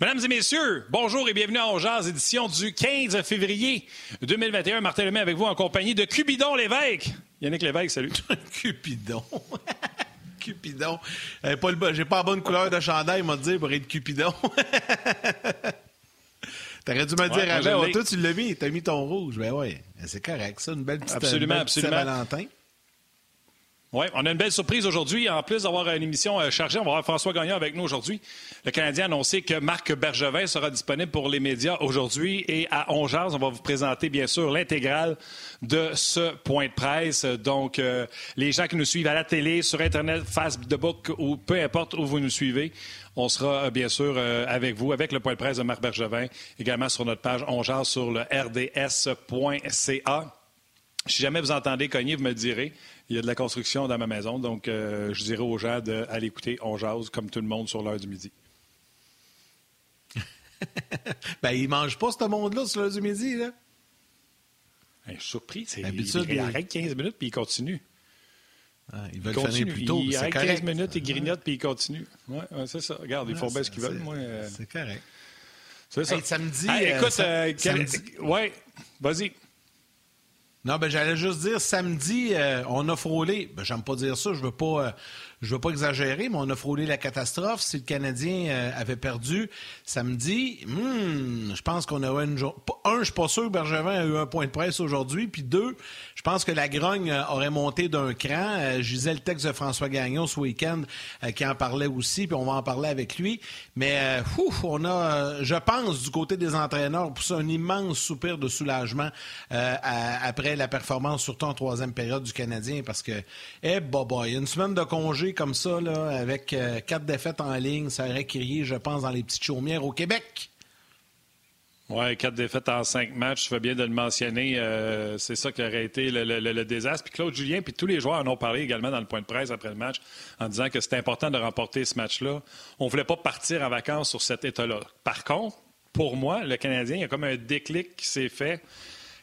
Mesdames et messieurs, bonjour et bienvenue à Ongeaz, édition du 15 février 2021. Martin Lemay avec vous en compagnie de Cupidon Lévesque. Yannick Lévesque, salut. Cupidon. Cupidon. Euh, pas le, j'ai pas la bonne couleur de chandail, m'a dit, pour être Cupidon. T'aurais dû me dire, ben, toi, tu l'as mis, t'as mis ton rouge. Ben ouais, c'est correct, ça, une belle petite, absolument, absolument. Saint-Valentin. Oui, on a une belle surprise aujourd'hui. En plus d'avoir une émission euh, chargée, on va avoir François Gagnon avec nous aujourd'hui. Le Canadien a annoncé que Marc Bergevin sera disponible pour les médias aujourd'hui. Et à 11 on va vous présenter, bien sûr, l'intégrale de ce point de presse. Donc, euh, les gens qui nous suivent à la télé, sur Internet, Facebook ou peu importe où vous nous suivez, on sera euh, bien sûr avec vous, avec le point de presse de Marc Bergevin, également sur notre page On sur le rds.ca. Si jamais vous entendez cogner, vous me le direz. Il y a de la construction dans ma maison, donc euh, je dirais aux gens d'aller écouter On jase comme tout le monde sur l'heure du midi. ben, ils ne mangent pas ce monde-là sur l'heure du midi, là. Ben, je suis surpris. C'est, il, il, arrête 15 minutes puis il continue. Ah, ils veulent finir plus tôt. Il arrête 15 minutes, il grignote puis il continue. Oui, ouais, c'est ça. Regarde, ils font bien ce qu'ils veulent. Moi, euh... C'est correct. C'est ça. Hey, samedi. Hey, écoute, euh, samedi... ouais, vas-y. Non, ben j'allais juste dire, samedi, euh, on a frôlé. Ben, j'aime pas dire ça, je veux pas, euh, je veux pas exagérer, mais on a frôlé la catastrophe. Si le Canadien euh, avait perdu samedi, hmm, je pense qu'on aurait une journée. Un, je suis pas sûr que Bergevin a eu un point de presse aujourd'hui. Puis deux, je pense que la grogne aurait monté d'un cran. je lisais le texte de François Gagnon ce week-end qui en parlait aussi, puis on va en parler avec lui. Mais ouf, on a, je pense, du côté des entraîneurs, pour ça, un immense soupir de soulagement après la performance, surtout en troisième période du Canadien, parce que, eh, boy, une semaine de congé comme ça, là, avec euh, quatre défaites en ligne, ça aurait crié, je pense, dans les petites chaumières au Québec. Oui, quatre défaites en cinq matchs, je fais bien de le mentionner. Euh, c'est ça qui aurait été le, désastre. Puis Claude Julien, puis tous les joueurs en ont parlé également dans le point de presse après le match, en disant que c'était important de remporter ce match-là. On ne voulait pas partir en vacances sur cet état-là. Par contre, pour moi, le Canadien, il y a comme un déclic qui s'est fait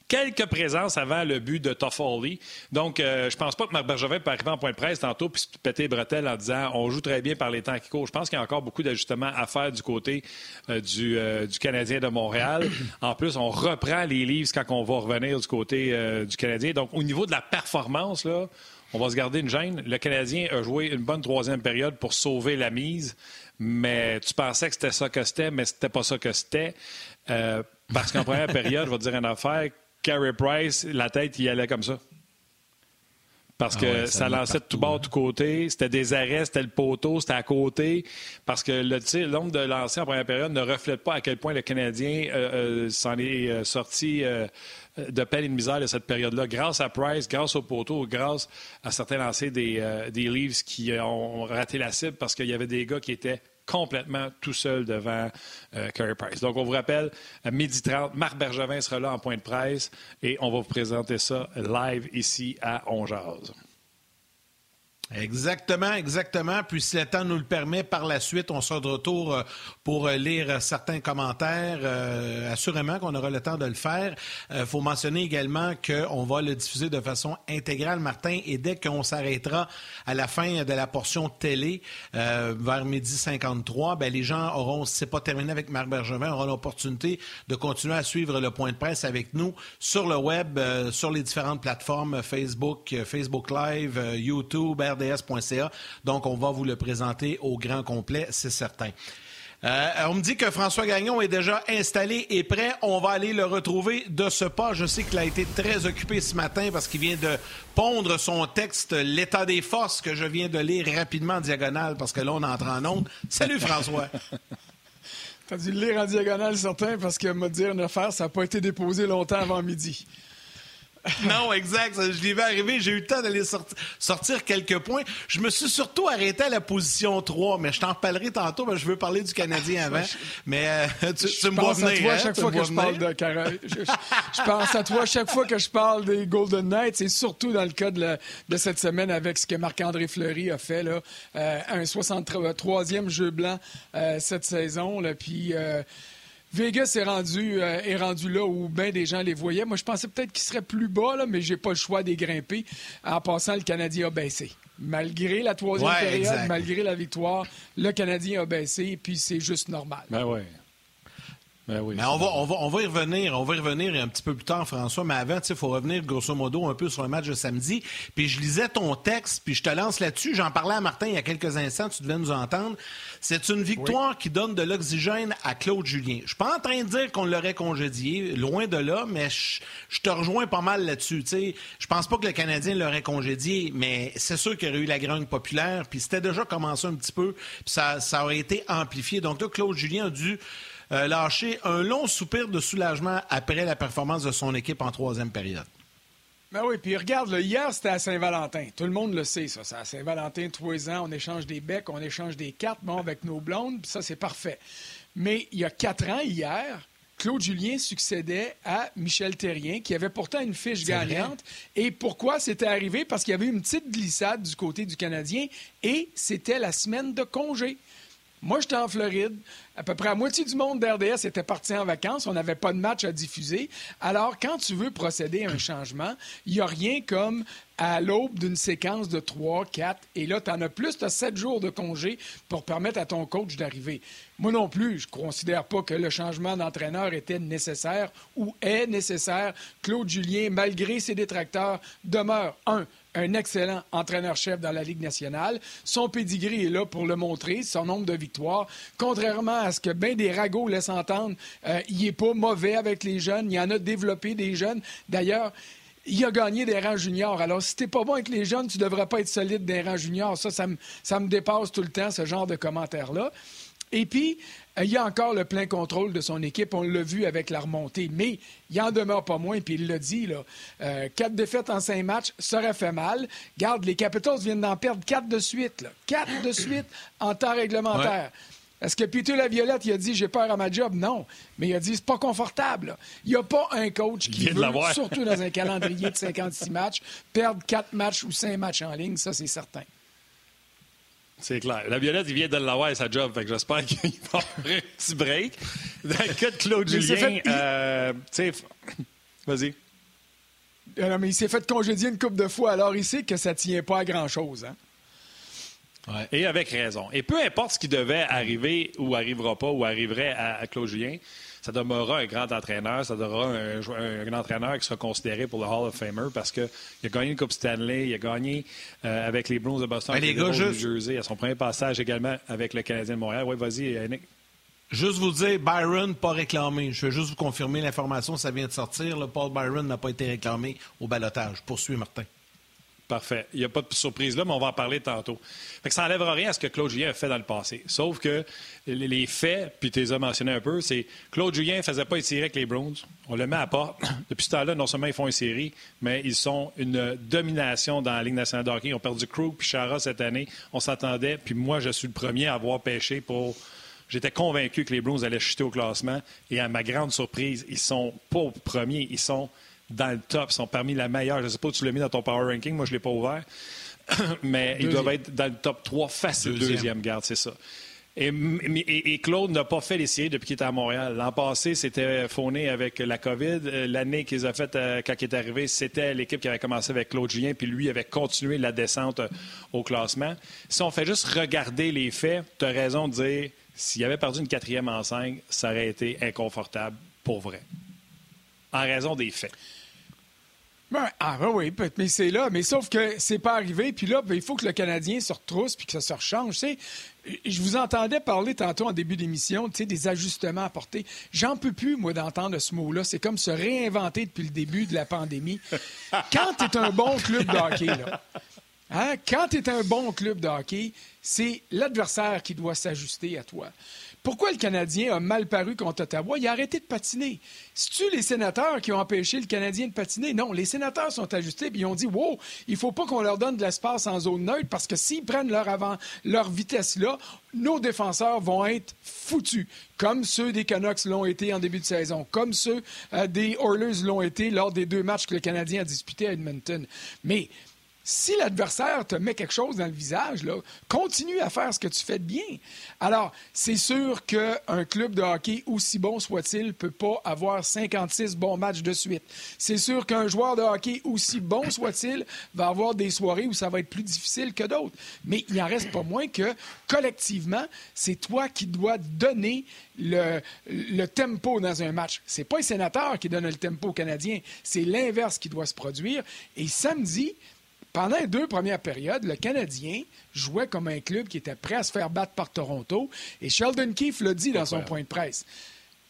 quelques présences avant le but de Toffoli. Donc, euh, je pense pas que Marc Bergevin peut arriver en point de presse tantôt puis se péter les bretelles en disant on joue très bien par les temps qui courent. Je pense qu'il y a encore beaucoup d'ajustements à faire du côté euh, du, euh, du, Canadien de Montréal. En plus, on reprend les livres quand on va revenir du côté du Canadien. Donc, au niveau de la performance, là, on va se garder une gêne. Le Canadien a joué une bonne troisième période pour sauver la mise, mais tu pensais que c'était ça que c'était, mais c'était pas ça que c'était. parce qu'en première période, je vais te dire une affaire, Carey Price, la tête, il allait comme ça. Parce ah que ça, lançait de tout bord, de tout côté. C'était des arrêts, c'était le poteau, c'était à côté. Parce que le nombre de lancers en première période ne reflète pas à quel point le Canadien euh, euh, s'en est euh, sorti de peine et de misère de cette période-là. Grâce à Price, grâce au poteau, grâce à certains lancers des, des Leafs qui ont raté la cible parce qu'il y avait des gars qui étaient complètement tout seul devant euh, Curry Price. Donc, on vous rappelle, à midi 30, Marc Bergevin sera là en point de presse et on va vous présenter ça live ici à Ongeaz. Exactement, exactement. Puis si le temps nous le permet, par la suite, on sera de retour euh, pour euh, lire certains commentaires. Euh, assurément qu'on aura le temps de le faire. Il faut mentionner également qu'on va le diffuser de façon intégrale, Martin, et dès qu'on s'arrêtera à la fin de la portion télé, vers midi 53, ben, les gens auront, si ce n'est pas terminé avec Marc Bergevin, auront l'opportunité de continuer à suivre le point de presse avec nous sur le web, sur les différentes plateformes Facebook, Facebook Live, YouTube, Donc, on va vous le présenter au grand complet, c'est certain. Euh, on me dit que François Gagnon est déjà installé et prêt. On va aller le retrouver de ce pas. Je sais qu'il a été très occupé ce matin parce qu'il vient de pondre son texte L'état des forces que je viens de lire rapidement en diagonale parce que là, on entre en onde. Salut François. T'as dû le lire en diagonale, certain, parce que me dire une affaire, ça n'a pas été déposé longtemps avant midi. non, exact. Je l'ai vu arriver. J'ai eu le temps d'aller sortir quelques points. Je me suis surtout arrêté à la position 3, mais je t'en parlerai tantôt. Mais je veux parler du Canadien avant. Mais euh, tu, je me pense à toi hein? chaque fois que je parle de je, pense à toi chaque fois que je parle des Golden Knights, et surtout dans le cas de, cette semaine avec ce que Marc-André Fleury a fait. Là, euh, un 63e jeu blanc euh, cette saison. Là, puis Vegas est rendu, euh, est rendu là où bien des gens les voyaient. Moi, je pensais peut-être qu'il serait plus bas, là, mais j'ai pas le choix d'y grimper. En passant, le Canadien a baissé. Malgré la troisième période, malgré la victoire, le Canadien a baissé, puis c'est juste normal. Ben ouais. Ben mais on va, on, va, on va y revenir, on va y revenir un petit peu plus tard, François. Mais avant, il faut revenir grosso modo un peu sur le match de samedi. Puis je lisais ton texte, puis je te lance là-dessus. J'en parlais à Martin il y a quelques instants, tu devais nous entendre. C'est une victoire qui donne de l'oxygène à Claude Julien. Je suis pas en train de dire qu'on l'aurait congédié, loin de là, mais je, te rejoins pas mal là-dessus. Je pense pas que le Canadien l'aurait congédié, mais c'est sûr qu'il y aurait eu la grogne populaire, puis c'était déjà commencé un petit peu, puis ça, ça aurait été amplifié. Donc là, Claude Julien a dû euh, lâcher un long soupir de soulagement après la performance de son équipe en troisième période. Ben oui, puis regarde, hier, c'était à Saint-Valentin. Tout le monde le sait, ça. C'est à Saint-Valentin, trois ans, on échange des becs, on échange des cartes, bon, avec nos blondes, puis ça, c'est parfait. Mais il y a quatre ans, hier, Claude Julien succédait à Michel Terrien, qui avait pourtant une fiche gagnante. Et pourquoi c'était arrivé? Parce qu'il y avait une petite glissade du côté du Canadien et c'était la semaine de congé. Moi, j'étais en Floride. À peu près la moitié du monde d'RDS était parti en vacances. On n'avait pas de match à diffuser. Alors, quand tu veux procéder à un changement, il n'y a rien comme à l'aube d'une séquence de 3, 4, et là, tu en as plus, tu as 7 jours de congé pour permettre à ton coach d'arriver. Moi non plus, je ne considère pas que le changement d'entraîneur était nécessaire ou est nécessaire. Claude Julien, malgré ses détracteurs, demeure, un, un excellent entraîneur-chef dans la Ligue nationale. Son pedigree est là pour le montrer, son nombre de victoires. Contrairement à ce que bien des ragots laissent entendre, euh, il n'est pas mauvais avec les jeunes. Il y en a développé des jeunes. D'ailleurs, il a gagné des rangs juniors. Alors, si t'es pas bon avec les jeunes, tu devrais pas être solide des rangs juniors. Ça, ça me, ça me dépasse tout le temps, ce genre de commentaires-là. Et puis, il y a encore le plein contrôle de son équipe. On l'a vu avec la remontée. Mais il en demeure pas moins, puis il l'a dit, là, euh, quatre défaites en cinq matchs, ça aurait fait mal. Garde, les Capitals viennent d'en perdre quatre de suite. Là. Quatre de suite en temps réglementaire. Est-ce que Peter Laviolette, il a dit j'ai peur à ma job? Non. Mais il a dit c'est pas confortable. Il n'y a pas un coach qui veut, surtout dans un calendrier de 56 matchs, perdre quatre matchs ou cinq matchs en ligne, ça c'est certain. C'est clair. La Violette, il vient de l'avoir sa job. Fait que j'espère qu'il va avoir un petit break. Dans le cas de Claude Julien, euh, tu sais, vas-y. Euh, non, mais il s'est fait congédier une coupe de fois, alors il sait que ça ne tient pas à grand-chose. Hein? Ouais. Et avec raison. Et peu importe ce qui devait arriver ou arrivera pas ou arriverait à Claude Julien, ça demeurera un grand entraîneur, ça demeurera un, un, un, entraîneur qui sera considéré pour le Hall of Famer parce qu'il a gagné une Coupe Stanley, il a gagné euh, avec les Bruins de Boston, ben, les gars, juste... Jersey, à son premier passage également avec le Canadien de Montréal. Oui, vas-y, Nick. Juste vous dire, Byron pas réclamé. Je veux juste vous confirmer l'information, ça vient de sortir. Le Paul Byron n'a pas été réclamé au balotage. Poursuis, Martin. Parfait. Il n'y a pas de surprise là, mais on va en parler tantôt. ça n'enlèvera rien à ce que Claude Julien a fait dans le passé. Sauf que les faits, puis tu les as mentionnés un peu, c'est Claude Julien ne faisait pas une série avec les Browns. On le met à part. Depuis ce temps-là, non seulement ils font une série, mais ils sont une domination dans la Ligue nationale de hockey. Ils ont perdu Krug puis Chara cette année. On s'attendait. Puis moi, je suis le premier à avoir pêché pour J'étais convaincu que les Browns allaient chuter au classement. Et à ma grande surprise, ils sont pas premiers, ils sont dans le top, sont parmi la meilleure. Je ne sais pas si tu l'as mis dans ton power ranking, moi je ne l'ai pas ouvert. Mais ils doivent être dans le top 3 facile. Deuxième, deuxième garde, c'est ça. Et, Claude n'a pas fait les séries depuis qu'il était à Montréal. L'an passé, c'était fauné avec la COVID. Euh, l'année qu'ils ont faite euh, quand il est arrivé, c'était l'équipe qui avait commencé avec Claude Julien, puis lui avait continué la descente euh, au classement. Si on fait juste regarder les faits, tu as raison de dire s'il avait perdu une quatrième en cinq, ça aurait été inconfortable pour vrai. En raison des faits. Ben, ah ben oui, mais c'est là. Mais sauf que c'est pas arrivé. Puis là, ben, il faut que le Canadien se retrousse puis que ça se rechange. je vous entendais parler tantôt en début d'émission, des ajustements apportés. J'en peux plus, moi, d'entendre ce mot-là. C'est comme se réinventer depuis le début de la pandémie. Quand tu un bon club de hockey, hein, quand tu es un bon club de hockey, c'est l'adversaire qui doit s'ajuster à toi. Pourquoi le Canadien a mal paru contre Ottawa? Il a arrêté de patiner. C'est-tu les sénateurs qui ont empêché le Canadien de patiner? Non, les sénateurs sont ajustés et ils ont dit Wow, il faut pas qu'on leur donne de l'espace en zone neutre parce que s'ils prennent leur avant, leur vitesse-là, nos défenseurs vont être foutus, comme ceux des Canucks l'ont été en début de saison, comme ceux euh, des Oilers l'ont été lors des deux matchs que le Canadien a disputés à Edmonton. Mais si l'adversaire te met quelque chose dans le visage, continue à faire ce que tu fais de bien. Alors, c'est sûr qu'un club de hockey, aussi bon soit-il, ne peut pas avoir 56 bons matchs de suite. C'est sûr qu'un joueur de hockey, aussi bon soit-il, va avoir des soirées où ça va être plus difficile que d'autres. Mais il n'en reste pas moins que, collectivement, c'est toi qui dois donner le, le, tempo dans un match. C'est pas les sénateurs qui donnent le tempo aux Canadiens, c'est l'inverse qui doit se produire. Et samedi, pendant les deux premières périodes, le Canadien jouait comme un club qui était prêt à se faire battre par Toronto. Et Sheldon Keefe l'a dit dans son point de presse.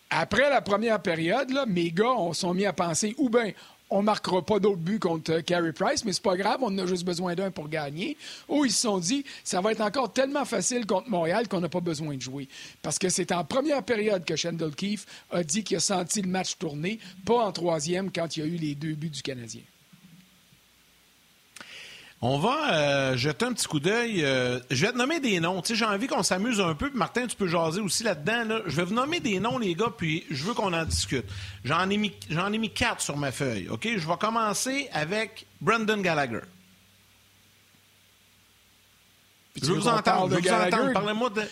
Après la première période, mes gars sont mis à penser ou bien on marquera pas d'autres buts contre euh, Carey Price, mais c'est pas grave, on a juste besoin d'un pour gagner. Ou ils se sont dit, ça va être encore tellement facile contre Montréal qu'on n'a pas besoin de jouer. Parce que c'est en première période que Sheldon Keefe a dit qu'il a senti le match tourner, pas en troisième quand il y a eu les deux buts du Canadien. On va euh, jeter un petit coup d'œil. Euh, je vais te nommer des noms. j'ai envie qu'on s'amuse un peu. Martin, tu peux jaser aussi là-dedans. Je vais vous nommer des noms, les gars, puis je veux qu'on en discute. J'en ai, mis, j'en ai mis quatre sur ma feuille. OK? Je vais commencer avec Brendan Gallagher. je veux vous entendre. Je veux vous entendre. Parlez-moi de.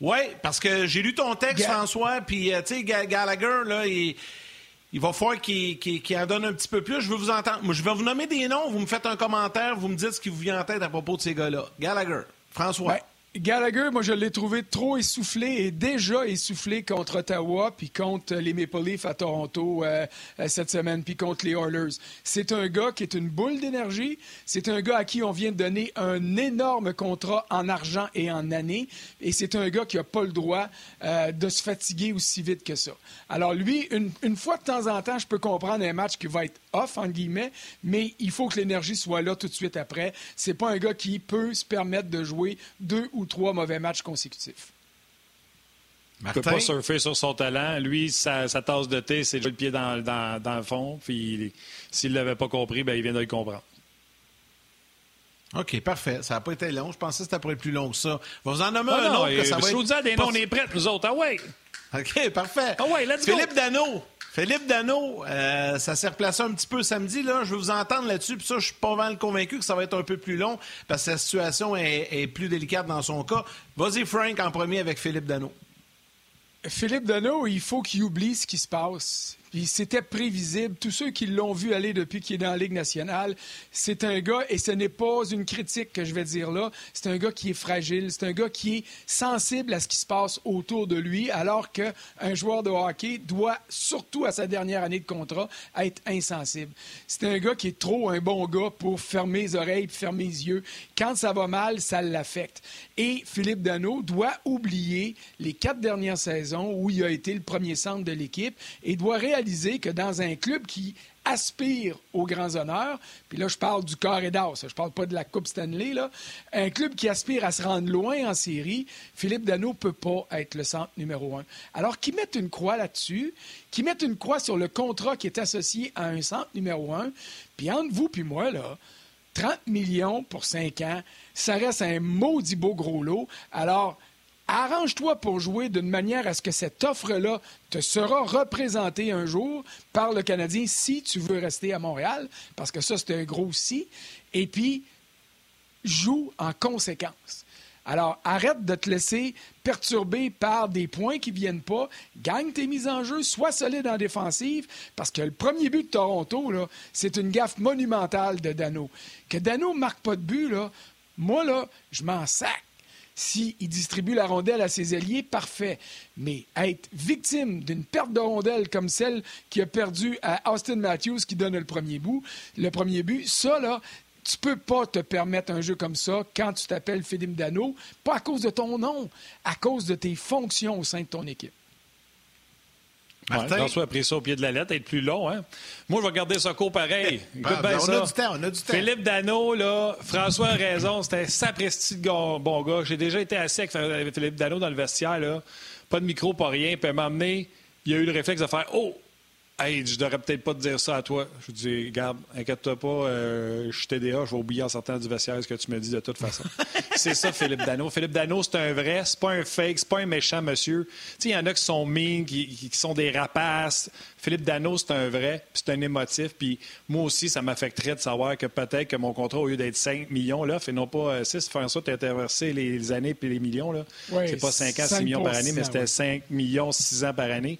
Oui, parce que j'ai lu ton texte, François, puis, euh, tu sais, Gallagher, là, il il va falloir qu'il en donne un petit peu plus. Je veux vous entendre. Moi, je vais vous nommer des noms. Vous me faites un commentaire. Vous me dites ce qui vous vient en tête à propos de ces gars-là. Gallagher, François. Gallagher, moi, je l'ai trouvé trop essoufflé et déjà essoufflé contre Ottawa, puis contre les Maple Leafs à Toronto euh, euh, cette semaine, puis contre les Oilers. C'est un gars qui est une boule d'énergie. C'est un gars à qui on vient de donner un énorme contrat en argent et en années. Et c'est un gars qui n'a pas le droit euh, de se fatiguer aussi vite que ça. Alors, lui, une, fois de temps en temps, je peux comprendre un match qui va être off, en guillemets, mais il faut que l'énergie soit là tout de suite après. C'est pas un gars qui peut se permettre de jouer deux ou trois mauvais matchs consécutifs. Il ne peut pas surfer sur son talent. Lui, sa, tasse de thé, c'est le pied dans, le fond. Puis s'il ne l'avait pas compris, ben, il vient de le comprendre. OK, parfait. Ça n'a pas été long. Je pensais que c'était pour être plus long que ça. vous en nommer un autre que ça va être... des noms, on est prêts, nous autres. Ah ouais! OK, parfait. Ah ouais, let's Philippe Dano. Philippe Dano, euh, ça s'est replacé un petit peu samedi. Là. Je vais vous entendre là-dessus. Puis ça, je suis pas mal convaincu que ça va être un peu plus long parce que la situation est, plus délicate dans son cas. Vas-y, Frank, en premier avec Philippe Dano. Philippe Dano, il faut qu'il oublie ce qui se passe. Puis c'était prévisible. Tous ceux qui l'ont vu aller depuis qu'il est dans la Ligue nationale, c'est un gars, et ce n'est pas une critique que je vais dire là, c'est un gars qui est fragile, c'est un gars qui est sensible à ce qui se passe autour de lui, alors qu'un joueur de hockey doit, surtout à sa dernière année de contrat, être insensible. C'est un gars qui est trop un bon gars pour fermer les oreilles fermer les yeux. Quand ça va mal, ça l'affecte. Et Philippe Dano doit oublier les quatre dernières saisons où il a été le premier centre de l'équipe et doit réaliser que dans un club qui aspire aux grands honneurs, puis là, je parle du et d'as, je parle pas de la Coupe Stanley, là, un club qui aspire à se rendre loin en série, Philippe Dano peut pas être le centre numéro un. Alors qu'ils mettent une croix là-dessus, qu'ils mettent une croix sur le contrat qui est associé à un centre numéro un, puis entre vous puis moi, là, 30 millions pour 5 ans, ça reste un maudit beau gros lot. Alors, Arrange-toi pour jouer d'une manière à ce que cette offre-là te sera représentée un jour par le Canadien si tu veux rester à Montréal, parce que ça, c'est un gros si. Et puis, joue en conséquence. Alors, arrête de te laisser perturber par des points qui ne viennent pas. Gagne tes mises en jeu, sois solide en défensive, parce que le premier but de Toronto, c'est une gaffe monumentale de Dano. Que Dano ne marque pas de but, là, moi, là, je m'en sac. S'il distribue la rondelle à ses alliés, parfait. Mais être victime d'une perte de rondelle comme celle qui a perdu à Austin Matthews qui donne le premier le premier but, ça, là, tu peux pas te permettre un jeu comme ça quand tu t'appelles Philippe Dano, pas à cause de ton nom, à cause de tes fonctions au sein de ton équipe. Martin? François a pris ça au pied de la lettre, être plus long. Hein? Moi, je vais garder ça court pareil. Ah, ben, on a du temps, on a du temps. Philippe Dano, là, François a raison, c'était sapristi de bon gars. J'ai déjà été assis avec Philippe Dano dans le vestiaire, là. Pas de micro, pas rien. Puis m'emmener, il a eu le réflexe de faire « Oh! » Hey, je devrais peut-être pas te dire ça à toi. Je dis, garde, inquiète-toi pas, euh, je suis TDA, je vais oublier en sortant du vestiaire ce que tu me dis de toute façon. c'est ça, Philippe Dano. Philippe Dano, c'est un vrai, c'est pas un fake, c'est pas un méchant monsieur. Tu sais, il y en a qui sont mean, qui, sont des rapaces. Philippe Dano, c'est un vrai, c'est un émotif. Puis moi aussi, ça m'affecterait de savoir que peut-être que mon contrat, au lieu d'être 5 millions, là, fait non pas 6, faire ça, tu as interversé les, années puis les millions. Là. c'est pas 5 ans, 6 millions par année, mais c'était 5 millions, 6 ans par année.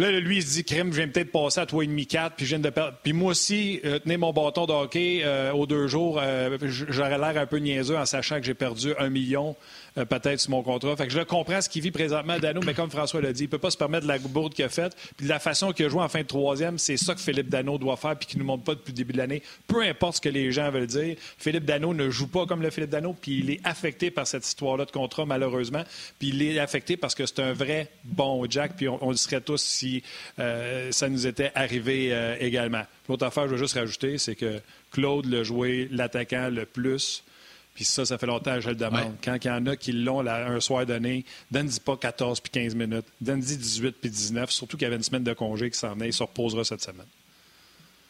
Là, lui, il se dit, crème, je viens peut-être passer à 3,5-4, puis je viens de perdre. Puis moi aussi, euh, tenez mon bâton de hockey euh, aux deux jours, euh, j'aurais l'air un peu niaiseux en sachant que j'ai perdu un million euh, peut-être sur mon contrat. Fait que je comprends ce qu'il vit présentement, Dano, mais comme François l'a dit, il ne peut pas se permettre la bourde qu'il a faite. Puis la façon qu'il a joué en fin de troisième, c'est ça que Philippe Dano doit faire puis qu'il ne nous montre pas depuis le début de l'année. Peu importe ce que les gens veulent dire, Philippe Dano ne joue pas comme le Philippe Dano, puis il est affecté par cette histoire-là de contrat, malheureusement. Puis il est affecté parce que c'est un vrai bon Jack, puis on, le serait tous si euh, ça nous était arrivé euh, également. L'autre affaire, je veux juste rajouter, c'est que Claude l'a joué l'attaquant le plus puis ça, ça fait longtemps que je le demande. Quand il y en a qui l'ont un soir donné, donne-y pas 14 puis 15 minutes. Donne-y 18 puis 19. Surtout qu'il y avait une semaine de congé qui s'en est. Il se reposera cette semaine.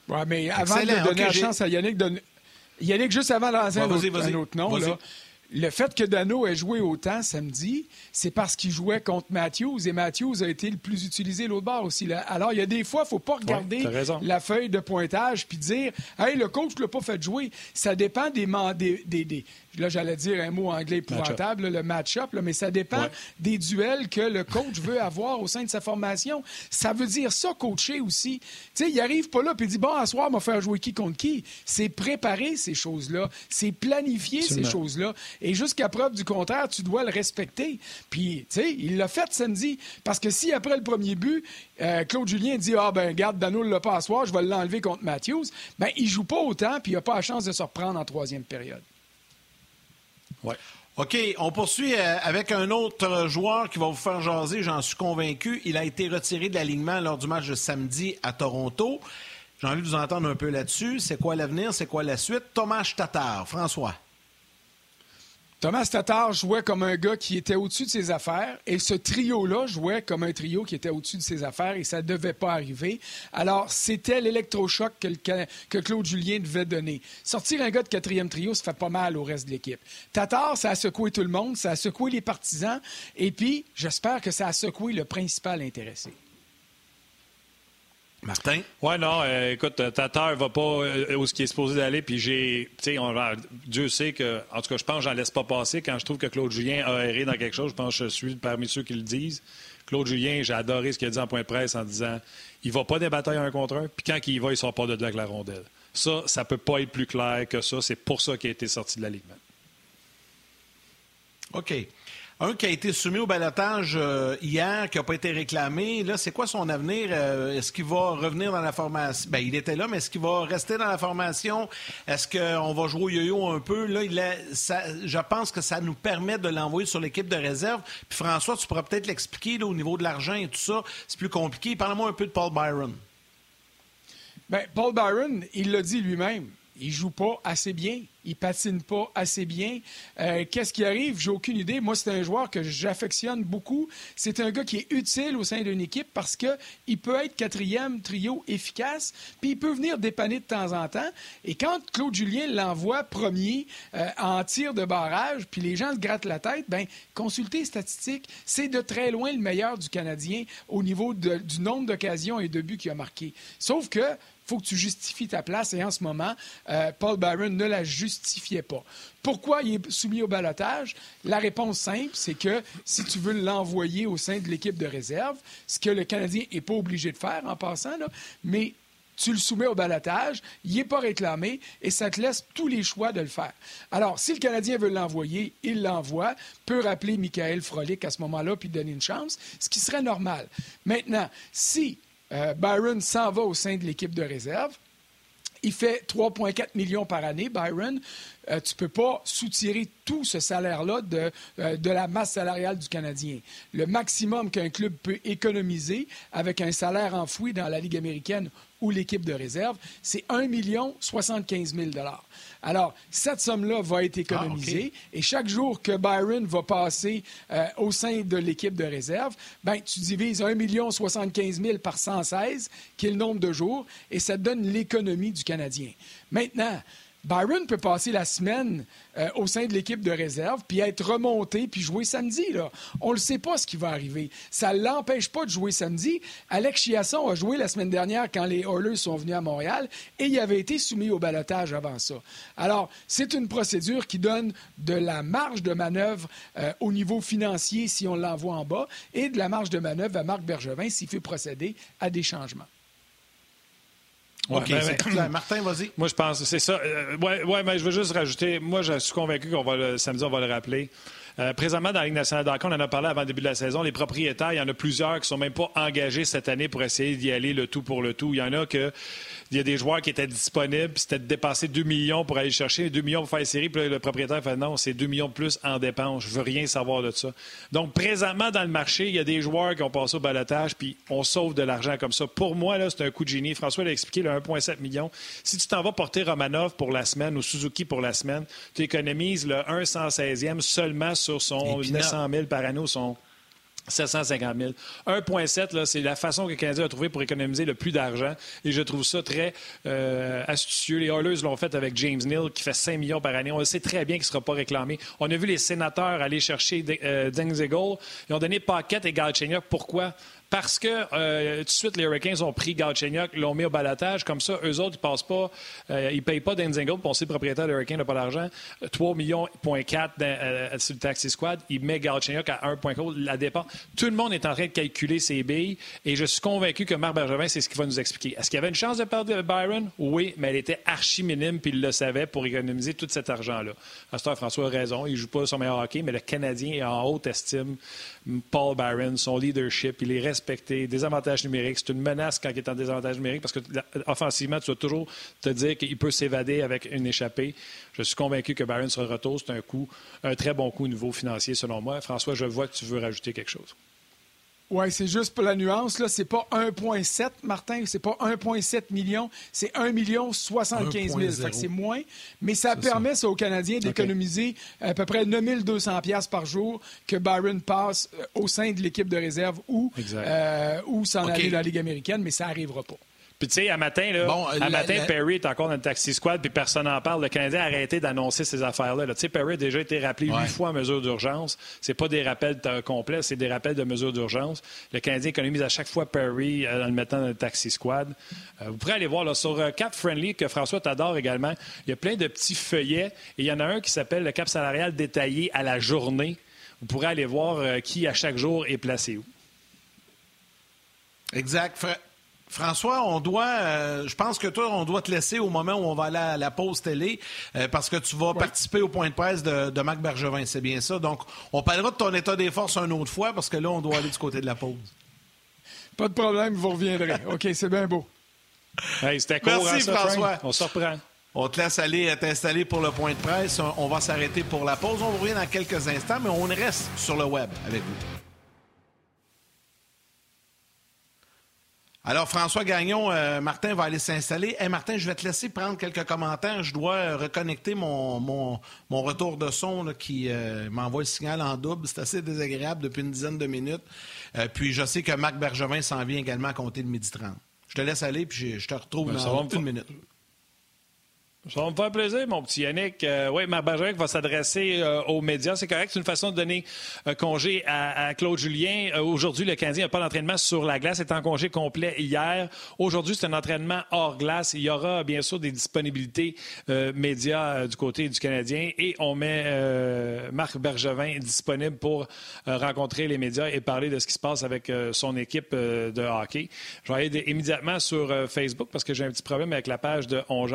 Oui, mais avant de donner la chance à Yannick, Yannick, juste avant de lancer un, autre nom, là, le fait que Dano ait joué autant samedi, c'est parce qu'il jouait contre Matthews et Matthews a été le plus utilisé l'autre bord aussi. Là. Alors, il y a des fois, il ne faut pas regarder la feuille de pointage puis dire Hey, le coach ne l'a pas fait jouer. Ça dépend des, des, des, là, j'allais dire un mot anglais épouvantable, le match-up, mais ça dépend des duels que le coach veut avoir au sein de sa formation. Ça veut dire ça, coacher aussi. Tu sais, il arrive pas là et il dit, bon, à soir, on va faire jouer qui contre qui. C'est préparer ces choses-là. C'est planifier ces choses-là. Et jusqu'à preuve du contraire, tu dois le respecter. Puis, tu sais, il l'a fait samedi. Parce que si après le premier but, euh, Claude Julien dit, ah ben, garde, Dano l'a pas à soir, je vais l'enlever contre Matthews, ben, il joue pas autant puis il n'a pas la chance de se reprendre en troisième période. OK, on poursuit euh, avec un autre joueur qui va vous faire jaser, j'en suis convaincu. Il a été retiré de l'alignement lors du match de samedi à Toronto. J'ai envie de vous entendre un peu là-dessus. C'est quoi l'avenir? C'est quoi la suite? Thomas Tatar. François. Thomas Tatar jouait comme un gars qui était au-dessus de ses affaires et ce trio-là jouait comme un trio qui était au-dessus de ses affaires et ça ne devait pas arriver. Alors, c'était l'électrochoc que, que, Claude Julien devait donner. Sortir un gars de quatrième trio, ça fait pas mal au reste de l'équipe. Tatar, ça a secoué tout le monde, ça a secoué les partisans et puis, j'espère que ça a secoué le principal intéressé. Martin? Oui, non, euh, écoute, euh, Tatar va pas euh, où ce qui est supposé d'aller, puis j'ai, tu sais, Dieu sait que, en tout cas, je pense que j'en laisse pas passer quand je trouve que Claude Julien a erré dans quelque chose. Je pense que je suis parmi ceux qui le disent. Claude Julien, j'ai adoré ce qu'il a dit en point de presse en disant il va pas des batailles un contre un, puis quand il y va, il sort pas de là avec la rondelle. Ça, ça peut pas être plus clair que ça. C'est pour ça qu'il a été sorti de la Ligue. OK. Un qui a été soumis au balotage euh, hier, qui n'a pas été réclamé. Là, c'est quoi son avenir? Euh, est-ce qu'il va revenir dans la formation? Ben, il était là, mais est-ce qu'il va rester dans la formation? Est-ce qu'on va jouer au yo-yo un peu? Là, il je pense que ça nous permet de l'envoyer sur l'équipe de réserve. Puis François, tu pourras peut-être l'expliquer au niveau de l'argent et tout ça. C'est plus compliqué. Parle-moi un peu de Paul Byron. Bien, Paul Byron, il l'a dit lui-même il joue pas assez bien. Il patine pas assez bien. Euh, qu'est-ce qui arrive? J'ai aucune idée. Moi, c'est un joueur que j'affectionne beaucoup. C'est un gars qui est utile au sein d'une équipe parce qu'il peut être quatrième trio efficace, puis il peut venir dépanner de temps en temps. Et quand Claude Julien l'envoie premier euh, en tir de barrage, puis les gens se grattent la tête, ben consultez les statistiques. C'est de très loin le meilleur du Canadien au niveau du nombre d'occasions et de buts qu'il a marqué. Sauf que faut que tu justifies ta place. Et en ce moment, euh, Paul Byron ne la justifiait pas. Pourquoi il est soumis au balotage? La réponse simple, c'est que si tu veux l'envoyer au sein de l'équipe de réserve, ce que le Canadien n'est pas obligé de faire en passant, là, mais tu le soumets au balotage, il n'est pas réclamé et ça te laisse tous les choix de le faire. Alors, si le Canadien veut l'envoyer, il l'envoie, peut rappeler Michael Frolic à ce moment-là puis donner une chance, ce qui serait normal. Maintenant, si euh, Byron s'en va au sein de l'équipe de réserve. Il fait 3,4 millions par année, Byron. euh, tu ne peux pas soutirer tout ce salaire-là euh, de la masse salariale du Canadien. Le maximum qu'un club peut économiser avec un salaire enfoui dans la Ligue américaine ou l'équipe de réserve, c'est 1 75 000 Alors, cette somme-là va être économisée ah, et chaque jour que Byron va passer euh, au sein de l'équipe de réserve, ben, tu divises 1 75 000 par 116, qui est le nombre de jours, et ça te donne l'économie du Canadien. Maintenant, Byron peut passer la semaine euh, au sein de l'équipe de réserve, puis être remonté, puis jouer samedi. On ne sait pas ce qui va arriver. Ça ne l'empêche pas de jouer samedi. Alex Chiasson a joué la semaine dernière quand les Oilers sont venus à Montréal et il avait été soumis au balotage avant ça. Alors, c'est une procédure qui donne de la marge de manœuvre euh, au niveau financier si on l'envoie en bas et de la marge de manœuvre à Marc Bergevin s'il fait procéder à des changements. OK, ben, Martin, vas-y. Moi, je pense, c'est ça. Euh, oui, ouais, mais je veux juste rajouter, moi, je suis convaincu qu'on va le samedi, on va le rappeler. Euh, présentement, dans la Ligue nationale d'hockey, on en a parlé avant le début de la saison, les propriétaires, il y en a plusieurs qui ne sont même pas engagés cette année pour essayer d'y aller le tout pour le tout. Il y en a que il y a des joueurs qui étaient disponibles, c'était de dépasser 2 millions pour aller chercher 2 millions pour faire série, puis le propriétaire fait non, c'est 2 millions de plus en dépenses, je veux rien savoir de ça. Donc, présentement, dans le marché, il y a des joueurs qui ont passé au balotage, puis on sauve de l'argent comme ça. Pour moi, là, c'est un coup de génie. François l'a expliqué, le 1,7 million. Si tu t'en vas porter Romanov pour la semaine ou Suzuki pour la semaine, tu économises le 116e seulement sur son 900 000 par année ou son 750 000. 1,7, c'est la façon que le Canadien a trouvé pour économiser le plus d'argent. Et je trouve ça très euh, astucieux. Les Oilers l'ont fait avec James Neal, qui fait 5 millions par année. On le sait très bien qu'il ne sera pas réclamé. On a vu les sénateurs aller chercher euh, Ils ont donné Paquette et Galchenyuk. Pourquoi? Parce que euh, tout de suite, les Hurricanes ont pris Galchenyuk, l'ont mis au balatage. Comme ça, eux autres, ils passent pas, euh, ils payent pas d'Enzingle. Pour le propriétaire de Hurricane n'a pas d'argent. 3 millions, point 4 euh, sur le taxi squad. Il met Galchenyuk à 1,4. La dépense. Tout le monde est en train de calculer ses billes. Et je suis convaincu que Marc Bergevin, c'est ce qu'il va nous expliquer. Est-ce qu'il y avait une chance de perdre Byron? Oui, mais elle était archi minime, puis il le savait pour économiser tout cet argent-là. Pasteur François a raison. Il joue pas son meilleur hockey, mais le Canadien est en haute estime. Paul Byron, son leadership, il est respecté. Désavantage numérique, c'est une menace quand il est en désavantage numérique parce que offensivement, tu dois toujours te dire qu'il peut s'évader avec une échappée. Je suis convaincu que Byron sera de retour. C'est un coup, un très bon coup au niveau financier selon moi. François, je vois que tu veux rajouter quelque chose. Oui, c'est juste pour la nuance. Là, c'est pas 1,7, Martin, c'est pas 1,7 million, c'est 1 million 75 000. c'est moins, mais ça permet ça. aux Canadiens d'économiser à peu près 9 200 par jour que Byron passe euh, au sein de l'équipe de réserve ou, euh, ou s'en aller dans la Ligue américaine, mais ça n'arrivera pas. Puis, tu sais, à matin, là, à matin, Perry est encore dans le taxi squad, puis personne n'en parle. Le Canadien a arrêté d'annoncer ces affaires-là. Tu sais, Perry a déjà été rappelé huit fois en mesure d'urgence. C'est pas des rappels complets, c'est des rappels de mesure d'urgence. Le Canadien économise à chaque fois Perry euh, en le mettant dans le taxi squad. Euh, vous pourrez aller voir là, sur euh, Cap Friendly, que François t'adore également. Il y a plein de petits feuillets. Et il y en a un qui s'appelle le Cap salarial détaillé à la journée. Vous pourrez aller voir qui, à chaque jour, est placé où. Exact. François, on doit, euh, je pense que toi, on doit te laisser au moment où on va aller à la pause télé, euh, parce que tu vas participer au point de presse de, Marc Bergevin, c'est bien ça. Donc, on parlera de ton état des forces une autre fois, parce que là, on doit aller du côté de la pause. Pas de problème, vous reviendrez. OK, c'est bien beau. c'était cool, Merci, hein, François. On se reprend. On te laisse aller t'installer pour le point de presse. On va s'arrêter pour la pause. On revient dans quelques instants, mais on reste sur le web avec vous. Alors, François Gagnon, euh, Martin va aller s'installer. Hey, Martin, je vais te laisser prendre quelques commentaires. Je dois euh, reconnecter mon, mon, retour de son qui euh, m'envoie le signal en double. C'est assez désagréable depuis une dizaine de minutes. puis, je sais que Marc Bergevin s'en vient également à compter le midi 30. Je te laisse aller, puis je, te retrouve ben, dans une minute. Ça va me faire plaisir, mon petit Yannick. Euh, oui, Marc Bergevin va s'adresser euh, aux médias. C'est correct. C'est une façon de donner euh, congé à, Claude Julien. Aujourd'hui, le Canadien n'a pas d'entraînement sur la glace. C'est en congé complet hier. Aujourd'hui, c'est un entraînement hors glace. Il y aura bien sûr des disponibilités médias du côté du Canadien et on met Marc Bergevin disponible pour rencontrer les médias et parler de ce qui se passe avec son équipe de hockey. Je vais aller immédiatement sur Facebook parce que j'ai un petit problème avec la page de On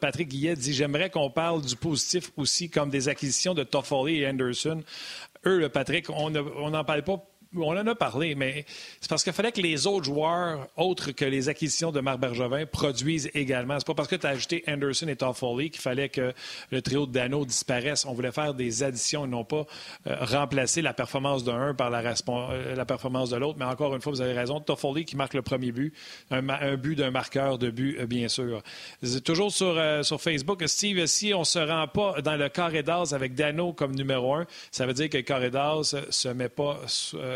Patrick dit J'aimerais qu'on parle du positif aussi, comme des acquisitions de Toffoli et Anderson. Eux, le Patrick, on n'en parle pas on en a parlé, mais c'est parce qu'il fallait que les autres joueurs, autres que les acquisitions de Marc Bergevin, produisent également. C'est pas parce que tu as ajouté Anderson et Toffoli qu'il fallait que le trio de Dano disparaisse. On voulait faire des additions et non pas euh, remplacer la performance d'un par la, euh, la performance de l'autre. Mais encore une fois, vous avez raison. Toffoli qui marque le premier but, un, but d'un marqueur de but, euh, bien sûr. Toujours sur, sur Facebook, Steve, si on se rend pas dans le carré d'as avec Dano comme numéro un, ça veut dire que le carré d'as se met pas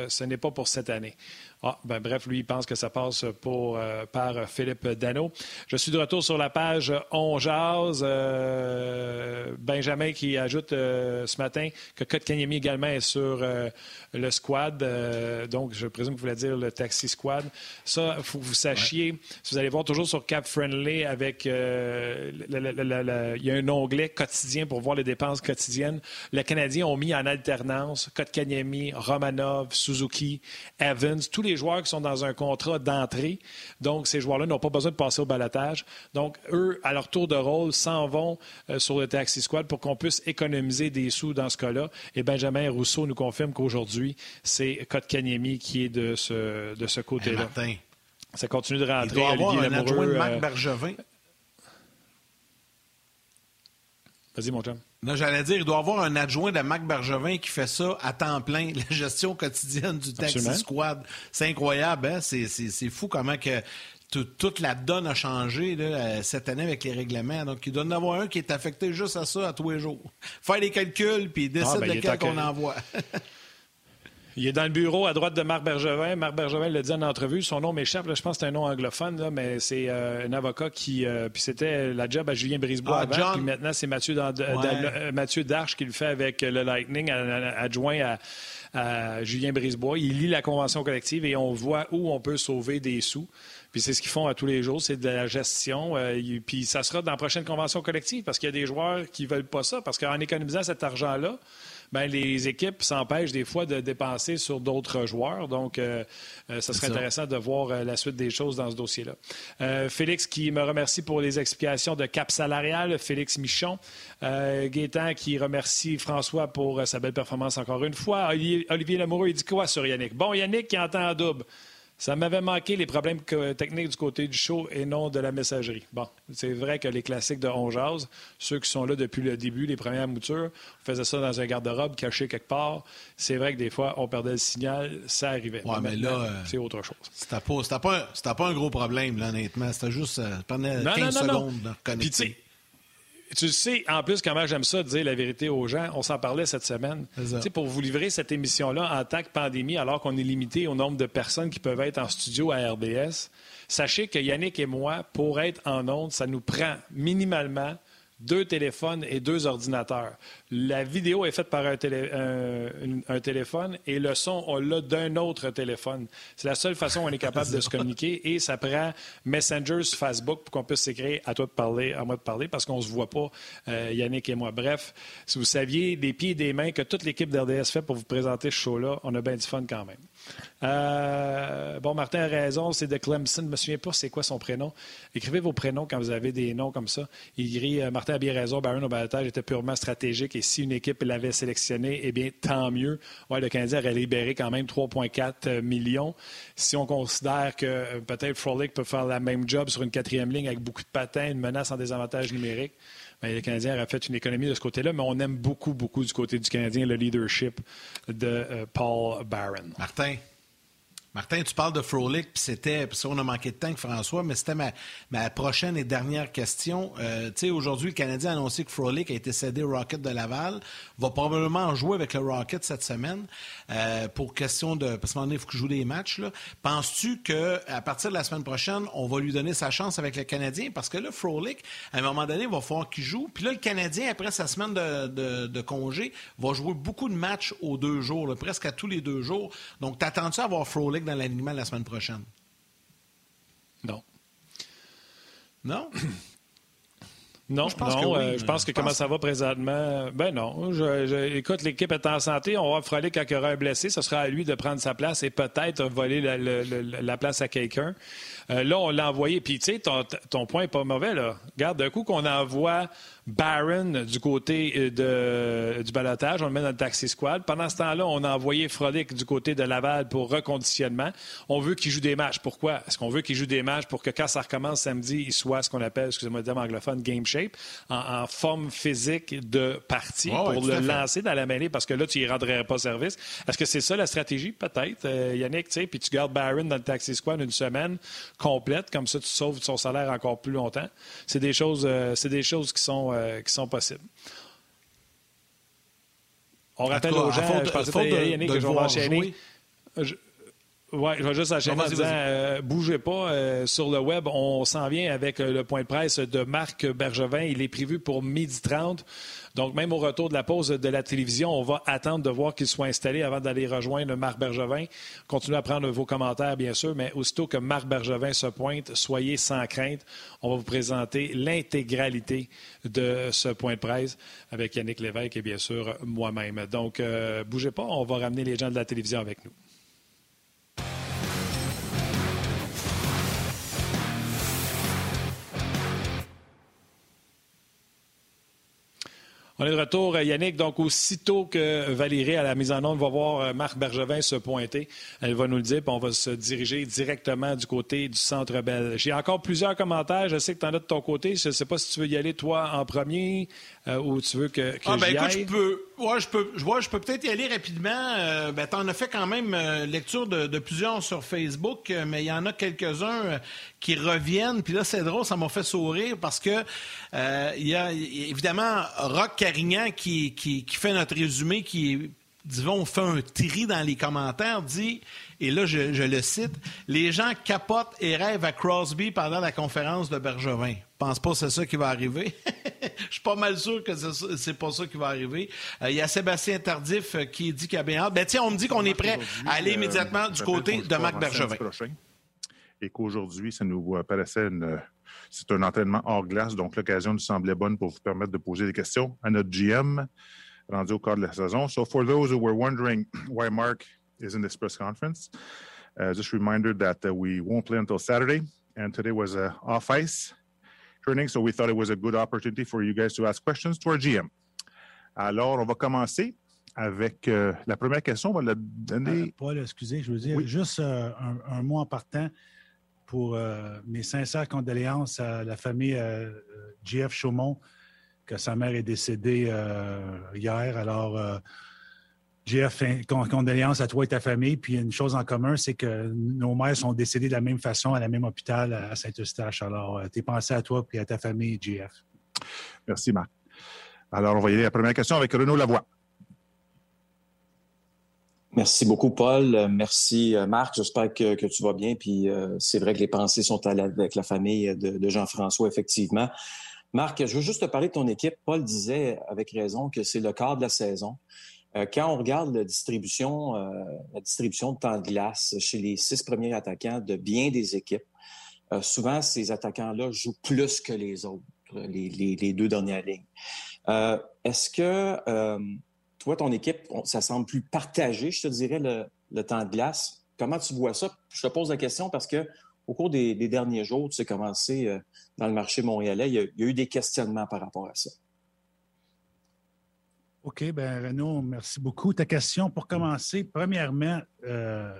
ce n'est pas pour cette année. Ah, ben, bref, lui, il pense que ça passe pour, euh, par Philippe Dano. Je suis de retour sur la page On Jazz. Euh, Benjamin qui ajoute euh, ce matin que Kotkaniemi également est sur le squad. donc, je présume que vous voulez dire le taxi squad. Ça, il faut que vous sachiez. Si vous allez voir toujours sur Cap Friendly avec. il y a un onglet quotidien pour voir les dépenses quotidiennes. Les Canadiens ont mis en alternance Kotkaniemi, Romanov, Suzuki, Evans, tous les joueurs qui sont dans un contrat d'entrée. Donc, ces joueurs-là n'ont pas besoin de passer au balatage. Donc, eux, à leur tour de rôle, s'en vont euh, sur le taxi squad pour qu'on puisse économiser des sous dans ce cas-là. Et Benjamin Rousseau nous confirme qu'aujourd'hui, c'est Kotkaniemi qui est de ce, de ce côté-là. Ça continue de rentrer. Il doit avoir un adjoint de Marc euh, Bergevin. Vas-y, mon chum. Non, j'allais dire, il doit y avoir un adjoint de Mac Bergevin qui fait ça à temps plein, la gestion quotidienne du Taxi Squad. C'est incroyable, hein? C'est fou comment que toute la donne a changé euh, cette année avec les règlements. Donc, il doit y en avoir un qui est affecté juste à ça à tous les jours. Faire les calculs, puis décide ah, ben, lequel qu'on envoie. Il est dans le bureau à droite de Marc Bergevin. Marc Bergevin l'a dit en entrevue. Son nom m'échappe. Je pense que c'est un nom anglophone, mais c'est euh, un avocat qui. Euh, puis c'était la job à Julien Brisebois ah, avant. Puis maintenant, c'est Mathieu, euh, Mathieu Darche qui le fait avec le Lightning, adjoint à, Julien Brisebois. Il lit la convention collective et on voit où on peut sauver des sous. Puis c'est ce qu'ils font à tous les jours, c'est de la gestion. puis ça sera dans la prochaine convention collective parce qu'il y a des joueurs qui ne veulent pas ça. Parce qu'en économisant cet argent-là, ben, les équipes s'empêchent des fois de dépenser sur d'autres joueurs. Donc, euh, euh, ça serait intéressant de voir euh, la suite des choses dans ce dossier-là. Félix qui me remercie pour les explications de cap salarial. Félix Michon. Gaétan qui remercie François pour sa belle performance encore une fois. Olivier Lamoureux, il dit quoi sur Yannick? Bon, Yannick qui entend en double. Ça m'avait manqué les problèmes techniques du côté du show et non de la messagerie. Bon, c'est vrai que les classiques de On ceux qui sont là depuis le début, les premières moutures, on faisait ça dans un garde-robe caché quelque part. C'est vrai que des fois, on perdait le signal, ça arrivait. Ouais, mais, là, euh, c'est autre chose. C'était pas, pas, pas, un gros problème, là, honnêtement. C'était juste, euh, pendant 15 secondes de connecter. Tu sais, en plus, comment j'aime ça, de dire la vérité aux gens. On s'en parlait cette semaine. Pour vous livrer cette émission-là en tant que pandémie, alors qu'on est limité au nombre de personnes qui peuvent être en studio à RDS, sachez que Yannick et moi, pour être en ondes, ça nous prend minimalement deux téléphones et deux ordinateurs. La vidéo est faite par un, téléphone et le son, on l'a d'un autre téléphone. C'est la seule façon où on est capable de se communiquer et ça prend Messenger sur Facebook pour qu'on puisse s'écrire à toi de parler, à moi de parler parce qu'on ne se voit pas, euh, Yannick et moi. Bref, si vous saviez des pieds et des mains que toute l'équipe d'RDS fait pour vous présenter ce show-là, on a bien du fun quand même. Euh, bon, Martin a raison, c'est de Clemson. Je ne me souviens pas c'est quoi son prénom. Écrivez vos prénoms quand vous avez des noms comme ça. Il dit euh, Martin a bien raison, Baron au balatage était purement stratégique et si une équipe l'avait sélectionné, eh bien, tant mieux. Ouais, le Canadien aurait libéré quand même 3,4 euh, millions. Si on considère que peut-être Frolic peut faire la même job sur une quatrième ligne avec beaucoup de patins, une menace en désavantage numérique, bien, le Canadien aurait fait une économie de ce côté-là, mais on aime beaucoup, beaucoup du côté du Canadien le leadership de Paul Barron. Martin, Martin, tu parles de Frolic, puis c'était, puis on a manqué de temps que François, mais c'était ma, prochaine et dernière question. Euh, tu sais, aujourd'hui, le Canadien a annoncé que Frolic a été cédé au Rocket de Laval, va probablement jouer avec le Rocket cette semaine euh, pour question de, parce qu'à il faut qu'il joue des matchs. Penses-tu qu'à partir de la semaine prochaine, on va lui donner sa chance avec le Canadien? Parce que là, Frolic, à un moment donné, il va falloir qu'il joue. Puis là, le Canadien, après sa semaine de, de, congé, va jouer beaucoup de matchs aux deux jours, presque à tous les deux jours. Donc, t'attends-tu à avoir Frolic dans l'alignement la semaine prochaine? Non. Non? Non, je pense que, euh, je pense que comment ça va présentement, ben non. écoute, l'équipe est en santé. On va frôler quand il y aura un blessé. Ce sera à lui de prendre sa place et peut-être voler la, place à quelqu'un. Euh, là, on l'a envoyé. Puis, tu sais, ton, ton, point n'est pas mauvais. Là. Regarde, d'un coup qu'on envoie Barron du côté de, du balotage, on le met dans le taxi squad. Pendant ce temps-là, on a envoyé Frolic du côté de Laval pour reconditionnement. On veut qu'il joue des matchs. Pourquoi? Est-ce qu'on veut qu'il joue des matchs pour que quand ça recommence samedi, il soit ce qu'on appelle, excusez-moi le terme anglophone, game shape, en, forme physique de partie pour le lancer dans la mêlée parce que là, tu y rendrais pas service. Est-ce que c'est ça la stratégie? Peut-être, euh, Yannick, tu sais, puis tu gardes Barron dans le taxi squad une semaine complète, comme ça tu sauves son salaire encore plus longtemps. C'est des choses, euh, c'est des choses qui sont, euh, qui sont possibles. On rappelle aux gens, je pensais que Yannick que je vais enchaîner. Oui, je vais juste enchaîner en disant, euh, bougez pas. Euh, sur le web, on s'en vient avec euh, le point de presse de Marc Bergevin. Il est prévu pour midi 30. Donc, même au retour de la pause de la télévision, on va attendre de voir qu'il soit installé avant d'aller rejoindre Marc Bergevin. Continuez à prendre vos commentaires, bien sûr, mais aussitôt que Marc Bergevin se pointe, soyez sans crainte. On va vous présenter l'intégralité de ce point de presse avec Yannick Lévesque et bien sûr moi-même. Donc, bougez pas. On va ramener les gens de la télévision avec nous. On est de retour, euh, Yannick. Donc, aussitôt que Valérie, à la mise en onde, va voir euh, Marc Bergevin se pointer, elle va nous le dire, puis on va se diriger directement du côté du Centre Bell. J'ai encore plusieurs commentaires. Je sais que tu en as de ton côté. Je ne sais pas si tu veux y aller, toi, en premier, euh, ou tu veux que, que ah, ben, écoute, je peux, ouais, je peux, je peux peut-être y aller rapidement. ben, tu en as fait quand même lecture de, de, plusieurs sur Facebook, mais il y en a quelques-uns qui reviennent. Puis là, c'est drôle, ça m'a fait sourire parce que il y a évidemment Rock Carignan qui, qui, fait notre résumé, qui, disons, fait un tri dans les commentaires, dit, et là, je, le cite, les gens capotent et rêvent à Crosby pendant la conférence de Bergevin. Je pense pas que c'est ça qui va arriver. Je suis pas mal sûr que c'est pas ça qui va arriver. Euh, il y a Sébastien Tardif euh, qui dit qu'il a bien hâte. Ben, tiens, on me dit qu'on est prêt à aller immédiatement euh, du côté de Marc Bergevin. Et qu'aujourd'hui, ça nous paraissait une c'est un entraînement hors glace, donc l'occasion nous semblait bonne pour vous permettre de poser des questions à notre GM rendu au cadre de la saison. So for those who were wondering why Mark is in this press conference, uh, just a reminder that uh, we won't play until Saturday, and today was a off ice training, so we thought it was a good opportunity for you guys to ask questions to our GM. Alors, on va commencer avec euh, la première question. On va la donner. Euh, Paul, excusez, je veux dire, juste euh, un, un, mot en partant pour euh, mes sincères condoléances à la famille GF Chaumont, que sa mère est décédée hier. Alors, GF, condoléances à toi et ta famille. Puis une chose en commun, c'est que nos mères sont décédées de la même façon à la même hôpital à Saint-Eustache. Alors, t'es pensé à toi et à ta famille, GF. Merci, Marc. Alors, on va y aller à la première question avec Renaud Lavoie. Merci beaucoup, Paul. Euh, merci, euh, Marc. J'espère que, tu vas bien. Puis euh, c'est vrai que les pensées sont avec la famille de, Jean-François, effectivement. Marc, je veux juste te parler de ton équipe. Paul disait avec raison que c'est le quart de la saison. Quand on regarde la distribution, la distribution de temps de glace chez les six premiers attaquants de bien des équipes, souvent ces attaquants-là jouent plus que les autres, les, deux dernières lignes. Est-ce que toi, ton équipe, ça semble plus partagé, je te dirais, le, temps de glace? Comment tu vois ça? Je te pose la question parce que au cours des, derniers jours, tu as commencé euh, dans le marché montréalais, il y, a, eu des questionnements par rapport à ça. OK, bien, Renaud, merci beaucoup. Ta question, pour commencer, premièrement, euh,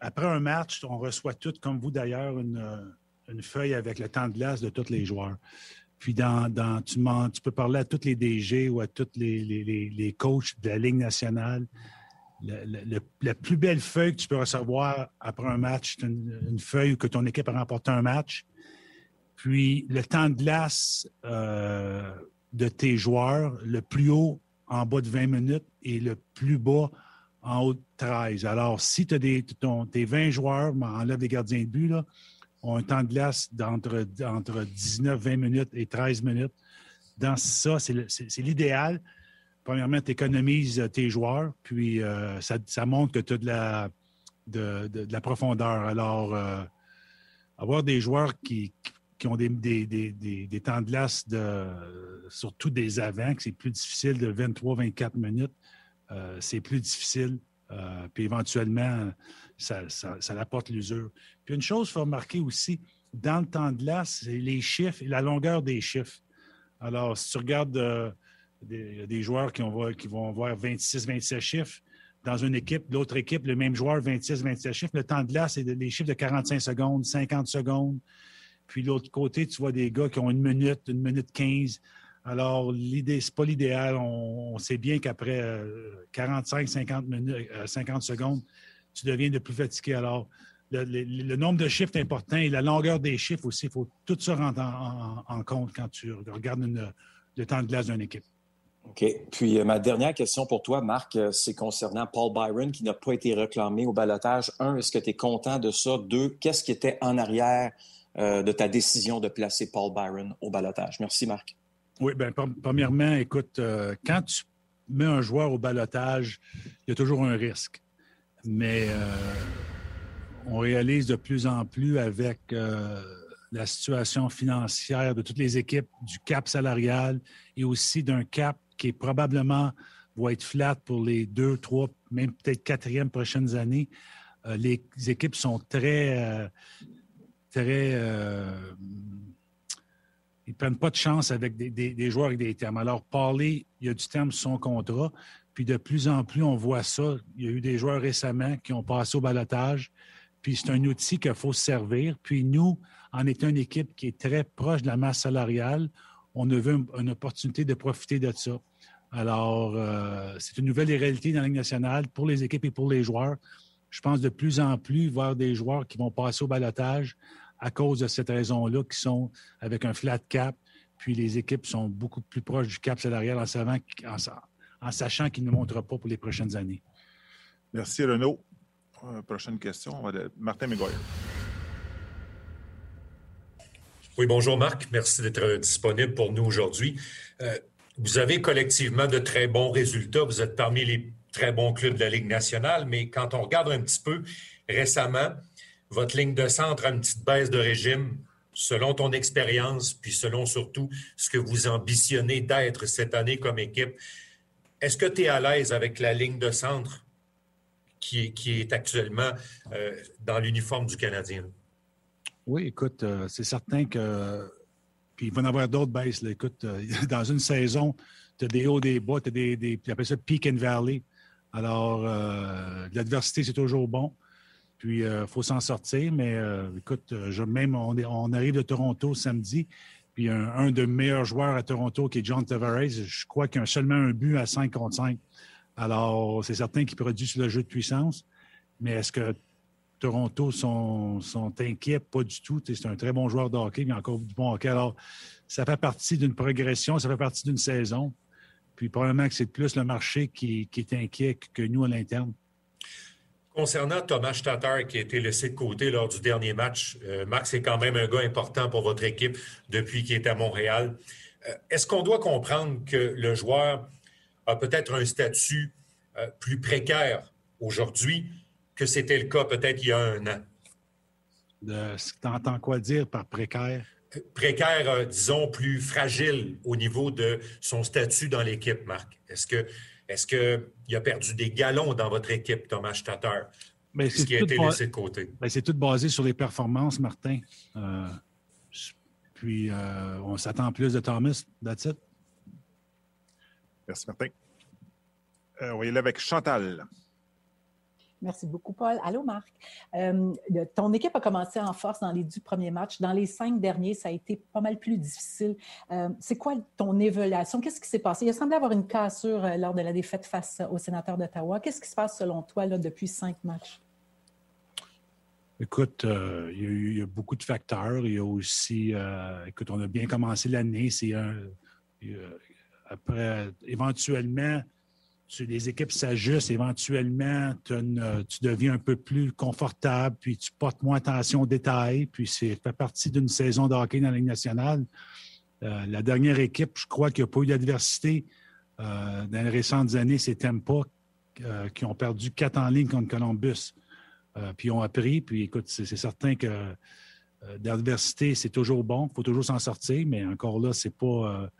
après un match, on reçoit tout, comme vous d'ailleurs, une, une, feuille avec le temps de glace de tous les joueurs. Puis dans, dans tu, tu, peux parler à tous les DG ou à tous les, les, les coachs de la Ligue nationale. la plus belle feuille que tu peux recevoir après un match, c'est une, feuille que ton équipe a remporté un match. Puis le temps de glace euh, de tes joueurs, le plus haut en bas de 20 minutes et le plus bas en haut de 13. Alors, si tu as des, tes 20 joueurs, enlève des gardiens de but, là, ont un temps de glace d'entre entre 19, 20 minutes et 13 minutes. Dans ça, c'est l'idéal. Premièrement, tu économises tes joueurs, puis euh, ça, montre que tu as de la, de, la profondeur. Alors, euh, avoir des joueurs qui, ont des, des, temps de glace de, surtout des avants, que c'est plus difficile de 23-24 minutes, euh, c'est plus difficile. puis éventuellement, ça, ça, apporte l'usure. Puis une chose, il faut remarquer aussi, dans le temps de glace, c'est les chiffres et la longueur des chiffres. Alors, si tu regardes des, des, joueurs qui, qui vont avoir 26-27 chiffres, dans une équipe, l'autre équipe, le même joueur, 26-27 chiffres, le temps de glace, c'est des chiffres de 45 secondes, 50 secondes. Puis l'autre côté, tu vois des gars qui ont une minute, une minute 15. Alors, l'idée, c'est pas l'idéal. On, sait bien qu'après 45, 50 minutes, 50 secondes, tu deviens de plus fatigué. Alors, le, nombre de chiffres est important et la longueur des chiffres aussi. Il faut tout ça rentrer en, compte quand tu regardes le temps de glace d'une équipe. OK. Puis euh, ma dernière question pour toi, Marc, euh, c'est concernant Paul Byron qui n'a pas été réclamé au balotage. Un, est-ce que tu es content de ça? Deux, qu'est-ce qui était en arrière euh, de ta décision de placer Paul Byron au balotage? Merci, Marc. Oui, bien, premièrement, écoute, quand tu mets un joueur au balotage, il y a toujours un risque. Mais on réalise de plus en plus avec la situation financière de toutes les équipes, du cap salarial et aussi d'un cap qui probablement va être flat pour les deux, trois, même peut-être quatrième prochaines années. Euh, les équipes sont très, euh, très, euh, ils prennent pas de chance avec des, joueurs avec des termes. Alors, parler, il y a du terme sur son contrat. Puis de plus en plus, on voit ça. Il y a eu des joueurs récemment qui ont passé au balotage. Puis c'est un outil qu'il faut se servir. Puis nous, en étant une équipe qui est très proche de la masse salariale, on a vu une opportunité de profiter de ça. Alors, euh, c'est une nouvelle réalité dans la Ligue nationale pour les équipes et pour les joueurs. Je pense de plus en plus voir des joueurs qui vont passer au balotage à cause de cette raison-là, qui sont avec un flat cap, puis les équipes sont beaucoup plus proches du cap salarial en, en, sachant qu'ils ne montrent pas pour les prochaines années. Merci, Renaud. Euh, prochaine question, Martin McGuire. Oui, bonjour Marc. Merci d'être disponible pour nous aujourd'hui. Euh, vous avez collectivement de très bons résultats. Vous êtes parmi les très bons clubs de la Ligue nationale, mais quand on regarde un petit peu récemment, votre ligne de centre a une petite baisse de régime selon ton expérience, puis selon surtout ce que vous ambitionnez d'être cette année comme équipe. Est-ce que tu es à l'aise avec la ligne de centre qui, est actuellement euh, dans l'uniforme du Canadien? Oui, écoute, euh, c'est certain que puis il va y en avoir d'autres baisses. Écoute, euh, dans une saison, tu as des hauts, des bas, tu as des, des appellent ça peak and valley. Alors, l'adversité, c'est toujours bon. Puis, il euh, faut s'en sortir. Mais écoute, je, même on, arrive de Toronto samedi. Puis, un, de meilleurs joueurs à Toronto, qui est John Tavares, je crois qu'il a seulement un but à 5 contre 5. Alors, c'est certain qu'il produit sur le jeu de puissance. Mais est-ce que Toronto sont, inquiets, pas du tout. C'est un très bon joueur de hockey, mais encore du bon hockey. Alors, ça fait partie d'une progression, ça fait partie d'une saison. Puis probablement que c'est plus le marché qui, est inquiet que nous à l'interne. Concernant Thomas Tatar qui a été laissé de côté lors du dernier match, euh, Marc, c'est quand même un gars important pour votre équipe depuis qu'il est à Montréal. Euh, est-ce qu'on doit comprendre que le joueur a peut-être un statut euh, plus précaire aujourd'hui que c'était le cas peut-être il y a un an? Tu entends quoi dire par précaire? Précaire, euh, disons, plus fragile au niveau de son statut dans l'équipe, Marc. Est-ce que est-ce qu'il a perdu des galons dans votre équipe, Thomas Statter? Mais ce qui a été laissé de côté? Ben, c'est tout basé sur les performances, Martin. Euh, puis, euh, on s'attend plus de Thomas. That's it. Merci, Martin. on va y aller avec Chantal. Merci beaucoup, Paul. Allô, Marc. Euh, ton équipe a commencé en force dans les dix premiers matchs. Dans les cinq derniers, ça a été pas mal plus difficile. Euh, c'est quoi ton évaluation? Qu'est-ce qui s'est passé? Il a semblé avoir une cassure euh, lors de la défaite face au sénateur d'Ottawa. Qu'est-ce qui se passe selon toi depuis cinq matchs? Écoute, il, y a beaucoup de facteurs. Il y a aussi, écoute, on a bien commencé l'année. C'est un. après, éventuellement, les équipes s'ajustent, éventuellement, tu deviens un peu plus confortable, puis tu portes moins attention aux détails, puis c'est fait partie d'une saison de hockey dans la Ligue nationale. Euh, la dernière équipe, je crois qu'il n'y a pas eu d'adversité euh, dans les récentes années, c'est Tempa euh, qui ont perdu quatre en ligne contre Columbus. puis ont appris, puis écoute, c'est certain que d'adversité, c'est toujours bon, il faut toujours s'en sortir, mais encore là, c'est pas.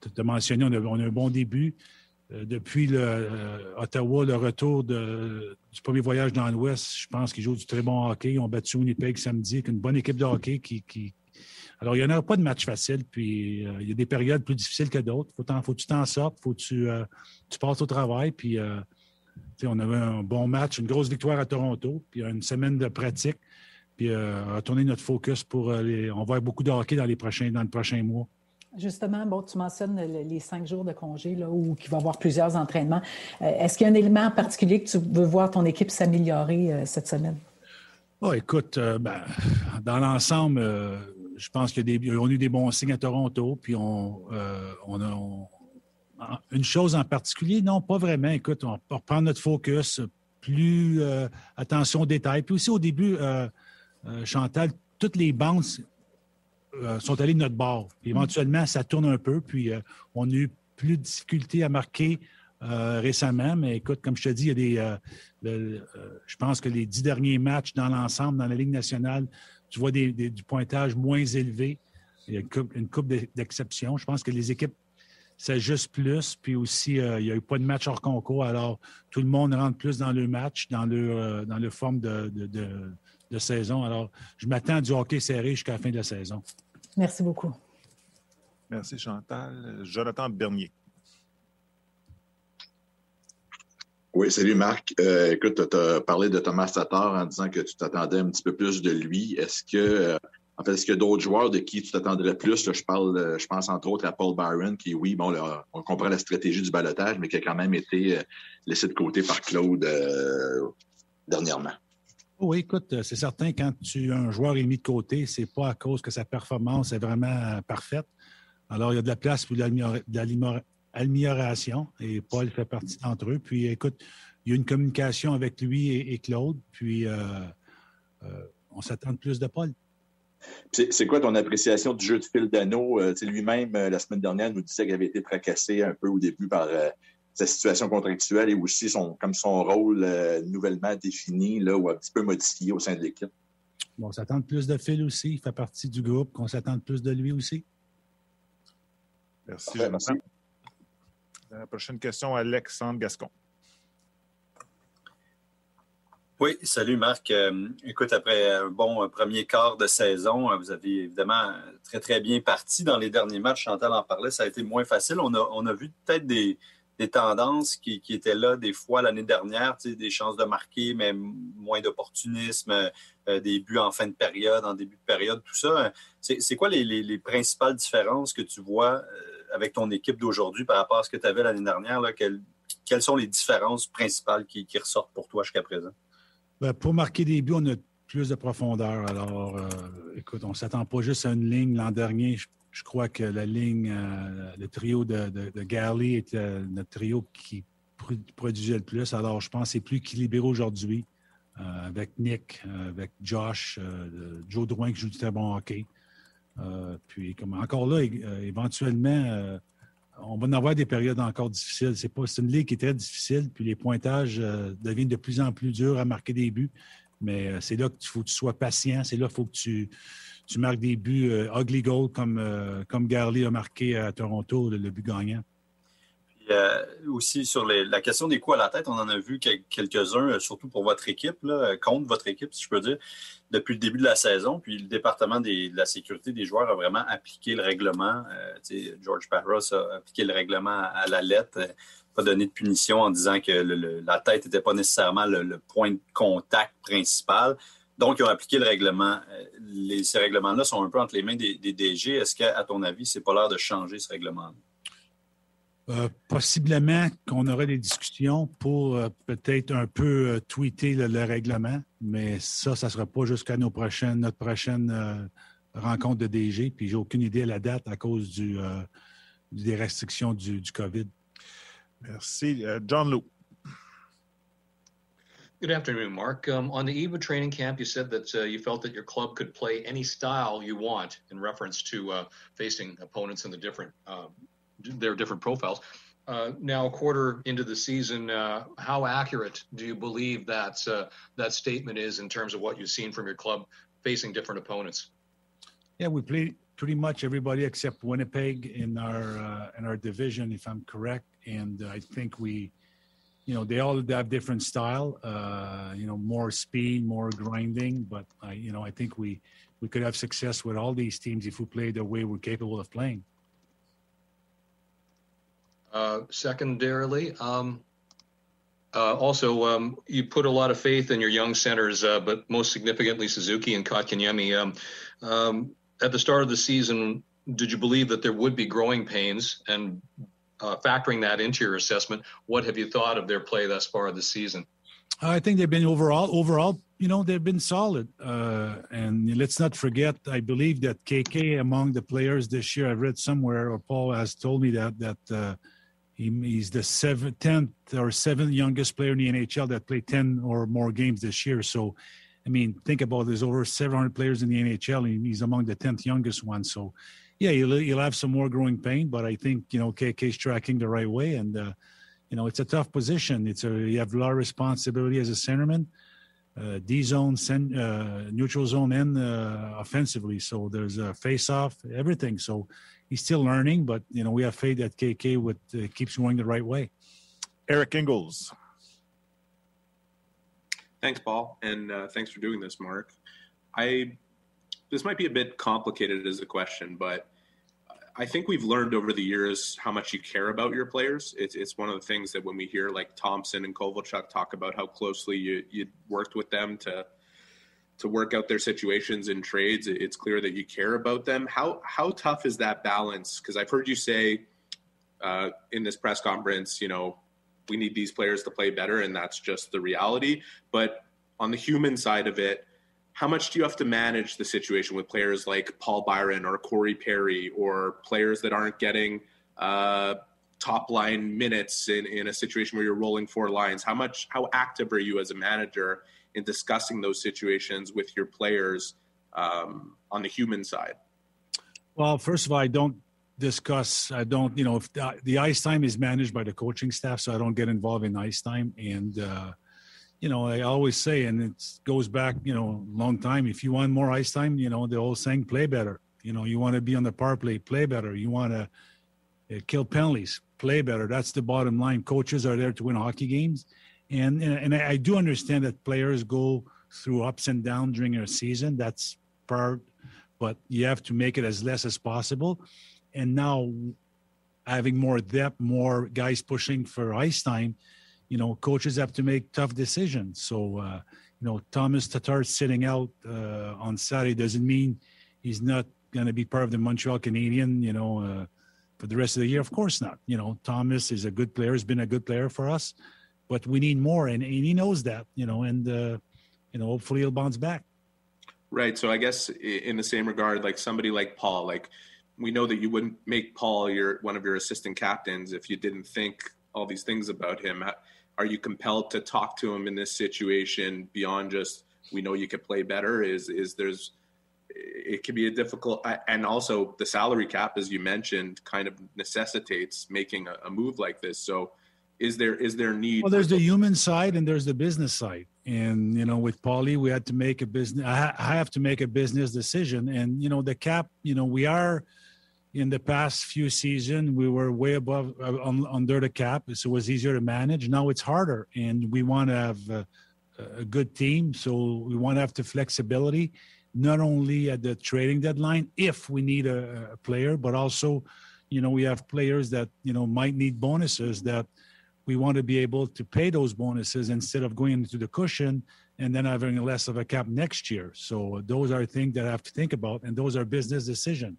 tu as mentionné, on a un bon début. Euh, depuis euh, Ottawa, le retour du premier voyage dans l'Ouest, je pense qu'ils jouent du très bon hockey. Ils ont battu Winnipeg samedi avec une bonne équipe de hockey qui, Alors, il n'y en aura pas de match facile, puis il y a des périodes plus difficiles que d'autres. Faut, faut que tu t'en sortes, faut que tu, tu passes au travail, puis on avait un bon match, une grosse victoire à Toronto, puis une semaine de pratique, puis retourner notre focus pour les, on va avoir beaucoup de hockey dans les prochains, dans le prochain mois. Justement, bon, tu mentionnes les cinq jours de congé où qu'il va y avoir plusieurs entraînements. Euh, est-ce qu'il y a un élément particulier que tu veux voir ton équipe s'améliorer euh, cette semaine? Oh, écoute, euh, ben, dans l'ensemble, je pense qu'il y a, eu des bons signes à Toronto, puis on, a une chose en particulier, non, pas vraiment. Écoute, on va reprendre notre focus, plus attention aux détails. Puis aussi au début, Chantal, toutes les bandes euh, sont allés de notre bord. éventuellement, ça tourne un peu, puis euh, on a eu plus de difficultés à marquer euh, récemment. Mais écoute, comme je te dis, il y a des. je pense que les dix derniers matchs dans l'ensemble, dans la Ligue nationale, tu vois des, du pointage moins élevé. Il y a une coupe, d'exception. Je pense que les équipes s'ajustent plus. Puis aussi, il n'y a eu pas de match hors concours. Alors, tout le monde rentre plus dans le match, dans le, dans le forme de, de saison. Alors, je m'attends à du hockey serré jusqu'à la fin de la saison. Merci beaucoup. Merci Chantal. Jonathan Bernier. Oui, salut Marc. Euh, écoute, tu as parlé de Thomas Tatar en disant que tu t'attendais un petit peu plus de lui. Est-ce que, euh, en fait, est-ce qu'il y a d'autres joueurs de qui tu t'attendrais plus? je parle, euh, je pense entre autres à Paul Byron, qui, oui, bon, on comprend la stratégie du balotage, mais qui a quand même été laissé de côté par Claude dernièrement. Oui, écoute, euh, c'est certain, quand tu un joueur est mis de côté, c'est pas à cause que sa performance est vraiment euh, parfaite. Alors, il y a de la place pour l'amélioration et Paul fait partie d'entre eux. Puis, écoute, il y a une communication avec lui et, Claude, puis euh, on s'attend plus de Paul. C'est quoi ton appréciation du jeu de fil d'anneau? Lui-même, la semaine dernière, nous disait qu'il avait été tracassé un peu au début par sa situation contractuelle et aussi son, comme son rôle euh, nouvellement défini là, ou un petit peu modifié au sein de l'équipe. Bon, on s'attend plus de Phil aussi. Il fait partie du groupe. Qu'on s'attend plus de lui aussi. Merci, merci. La prochaine question, Alexandre Gascon. Oui, salut Marc. Euh, écoute, après un bon premier quart de saison, vous avez évidemment très, très bien parti dans les derniers matchs. Chantal en parlait, ça a été moins facile. On a, on a vu peut-être des, des tendances qui, étaient là des fois l'année dernière, des chances de marquer, mais moins d'opportunisme, euh, des buts en fin de période, en début de période, tout ça. C'est quoi les, principales différences que tu vois euh, avec ton équipe d'aujourd'hui par rapport à ce que tu avais l'année dernière? quelles, sont les différences principales qui, ressortent pour toi jusqu'à présent? Ben, pour marquer des buts, on a plus de profondeur. Alors, euh, écoute, on ne s'attend pas juste à une ligne. L'an dernier, je crois que la ligne, euh, le trio de, de, était euh, notre trio qui produisait le plus. Alors, je pense que c'est plus équilibré aujourd'hui euh, avec Nick, avec Josh, Joe Drouin qui joue du très bon hockey. puis, comme encore là, éventuellement, on va en avoir des périodes encore difficiles. C'est pas, une ligue qui est très difficile, puis les pointages deviennent de plus en plus durs à marquer des buts. Mais c'est là qu'il faut que tu sois patient, c'est là qu'il faut que tu, tu marques des buts euh, ugly goal comme, euh, comme Garley a marqué à Toronto, le, but gagnant. Puis, euh, aussi sur la question des coups à la tête, on en a vu quelques-uns, surtout pour votre équipe, contre votre équipe, si je peux dire, depuis le début de la saison. Puis le département de la sécurité des joueurs a vraiment appliqué le règlement. George Parros a appliqué le règlement à la lettre pas donné de punition en disant que la tête n'était pas nécessairement le, point de contact principal. Donc, ils ont appliqué le règlement. Euh, ces règlements-là sont un peu entre les mains des, DG. Est-ce qu'à ton avis, c'est pas l'heure de changer ce règlement-là? Euh, possiblement qu'on aurait des discussions pour euh, peut-être un peu tweeter le, règlement, mais ça, ça ne sera pas jusqu'à nos prochaines, notre prochaine rencontre de DG. Puis j'ai aucune idée à la date à cause du, des restrictions du, du COVID. Merci. John Lou. Good afternoon, Mark. Um, on the eve of training camp, you said that uh, you felt that your club could play any style you want in reference to uh, facing opponents in the different uh, their different profiles. Uh, now, a quarter into the season, uh, how accurate do you believe that uh, that statement is in terms of what you've seen from your club facing different opponents? Yeah, we played pretty much everybody except Winnipeg in our in our division, if I'm correct, and I think we you know, they all have different style. Uh, you know, more speed, more grinding. But I, you know, I think we we could have success with all these teams if we play the way we're capable of playing. Uh, secondarily, um, uh, also, um, you put a lot of faith in your young centers, uh, but most significantly Suzuki and Kotkaniemi. Um, um, at the start of the season, did you believe that there would be growing pains? And uh, factoring that into your assessment, what have you thought of their play thus far this season? I think they've been overall, overall, you know, they've been solid. Uh, and let's not forget, I believe that KK among the players this year, I've read somewhere, or Paul has told me that that uh, he, he's the seventh, tenth or seventh youngest player in the NHL that played ten or more games this year. So, I mean, think about it, there's over 700 players in the NHL, and he's among the tenth youngest ones. So, yeah, you'll, you'll have some more growing pain, but I think you know KK's tracking the right way, and uh, you know it's a tough position. It's a you have a lot of responsibility as a centerman, uh, D zone, uh, neutral zone, and uh, offensively. So there's a face off, everything. So he's still learning, but you know we have faith that KK would uh, keeps going the right way. Eric Ingles. Thanks, Paul, and uh, thanks for doing this, Mark. I this might be a bit complicated as a question, but I think we've learned over the years how much you care about your players. It's, it's one of the things that when we hear like Thompson and Kovalchuk talk about how closely you, you worked with them to to work out their situations in trades, it's clear that you care about them. How how tough is that balance? Because I've heard you say uh, in this press conference, you know, we need these players to play better, and that's just the reality. But on the human side of it, how much do you have to manage the situation with players like Paul Byron or Corey Perry or players that aren't getting uh, top line minutes in, in a situation where you're rolling four lines? How much, how active are you as a manager in discussing those situations with your players um, on the human side? Well, first of all, I don't discuss. I don't, you know, if the, the ice time is managed by the coaching staff, so I don't get involved in ice time and. Uh, you know, I always say, and it goes back, you know, long time. If you want more ice time, you know, the old saying, play better. You know, you want to be on the power play, play better. You want to uh, kill penalties, play better. That's the bottom line. Coaches are there to win hockey games, and and, and I do understand that players go through ups and downs during a season. That's part, but you have to make it as less as possible. And now, having more depth, more guys pushing for ice time you know, coaches have to make tough decisions. So, uh, you know, Thomas Tatar sitting out uh, on Saturday doesn't mean he's not going to be part of the Montreal Canadian, you know, uh, for the rest of the year. Of course not. You know, Thomas is a good player, has been a good player for us, but we need more. And, and he knows that, you know, and, uh, you know, hopefully he'll bounce back. Right. So I guess in the same regard, like somebody like Paul, like we know that you wouldn't make Paul your one of your assistant captains if you didn't think all these things about him are you compelled to talk to him in this situation beyond just we know you could play better is is there's it can be a difficult and also the salary cap as you mentioned kind of necessitates making a, a move like this. So is there is there need well there's the human side and there's the business side. And you know with Paulie we had to make a business I, I have to make a business decision. And you know the cap you know we are in the past few seasons we were way above uh, on, under the cap so it was easier to manage. Now it's harder and we want to have a, a good team so we want to have the flexibility not only at the trading deadline if we need a, a player but also you know we have players that you know might need bonuses that we want to be able to pay those bonuses instead of going into the cushion and then having less of a cap next year. So those are things that i have to think about and those are business decisions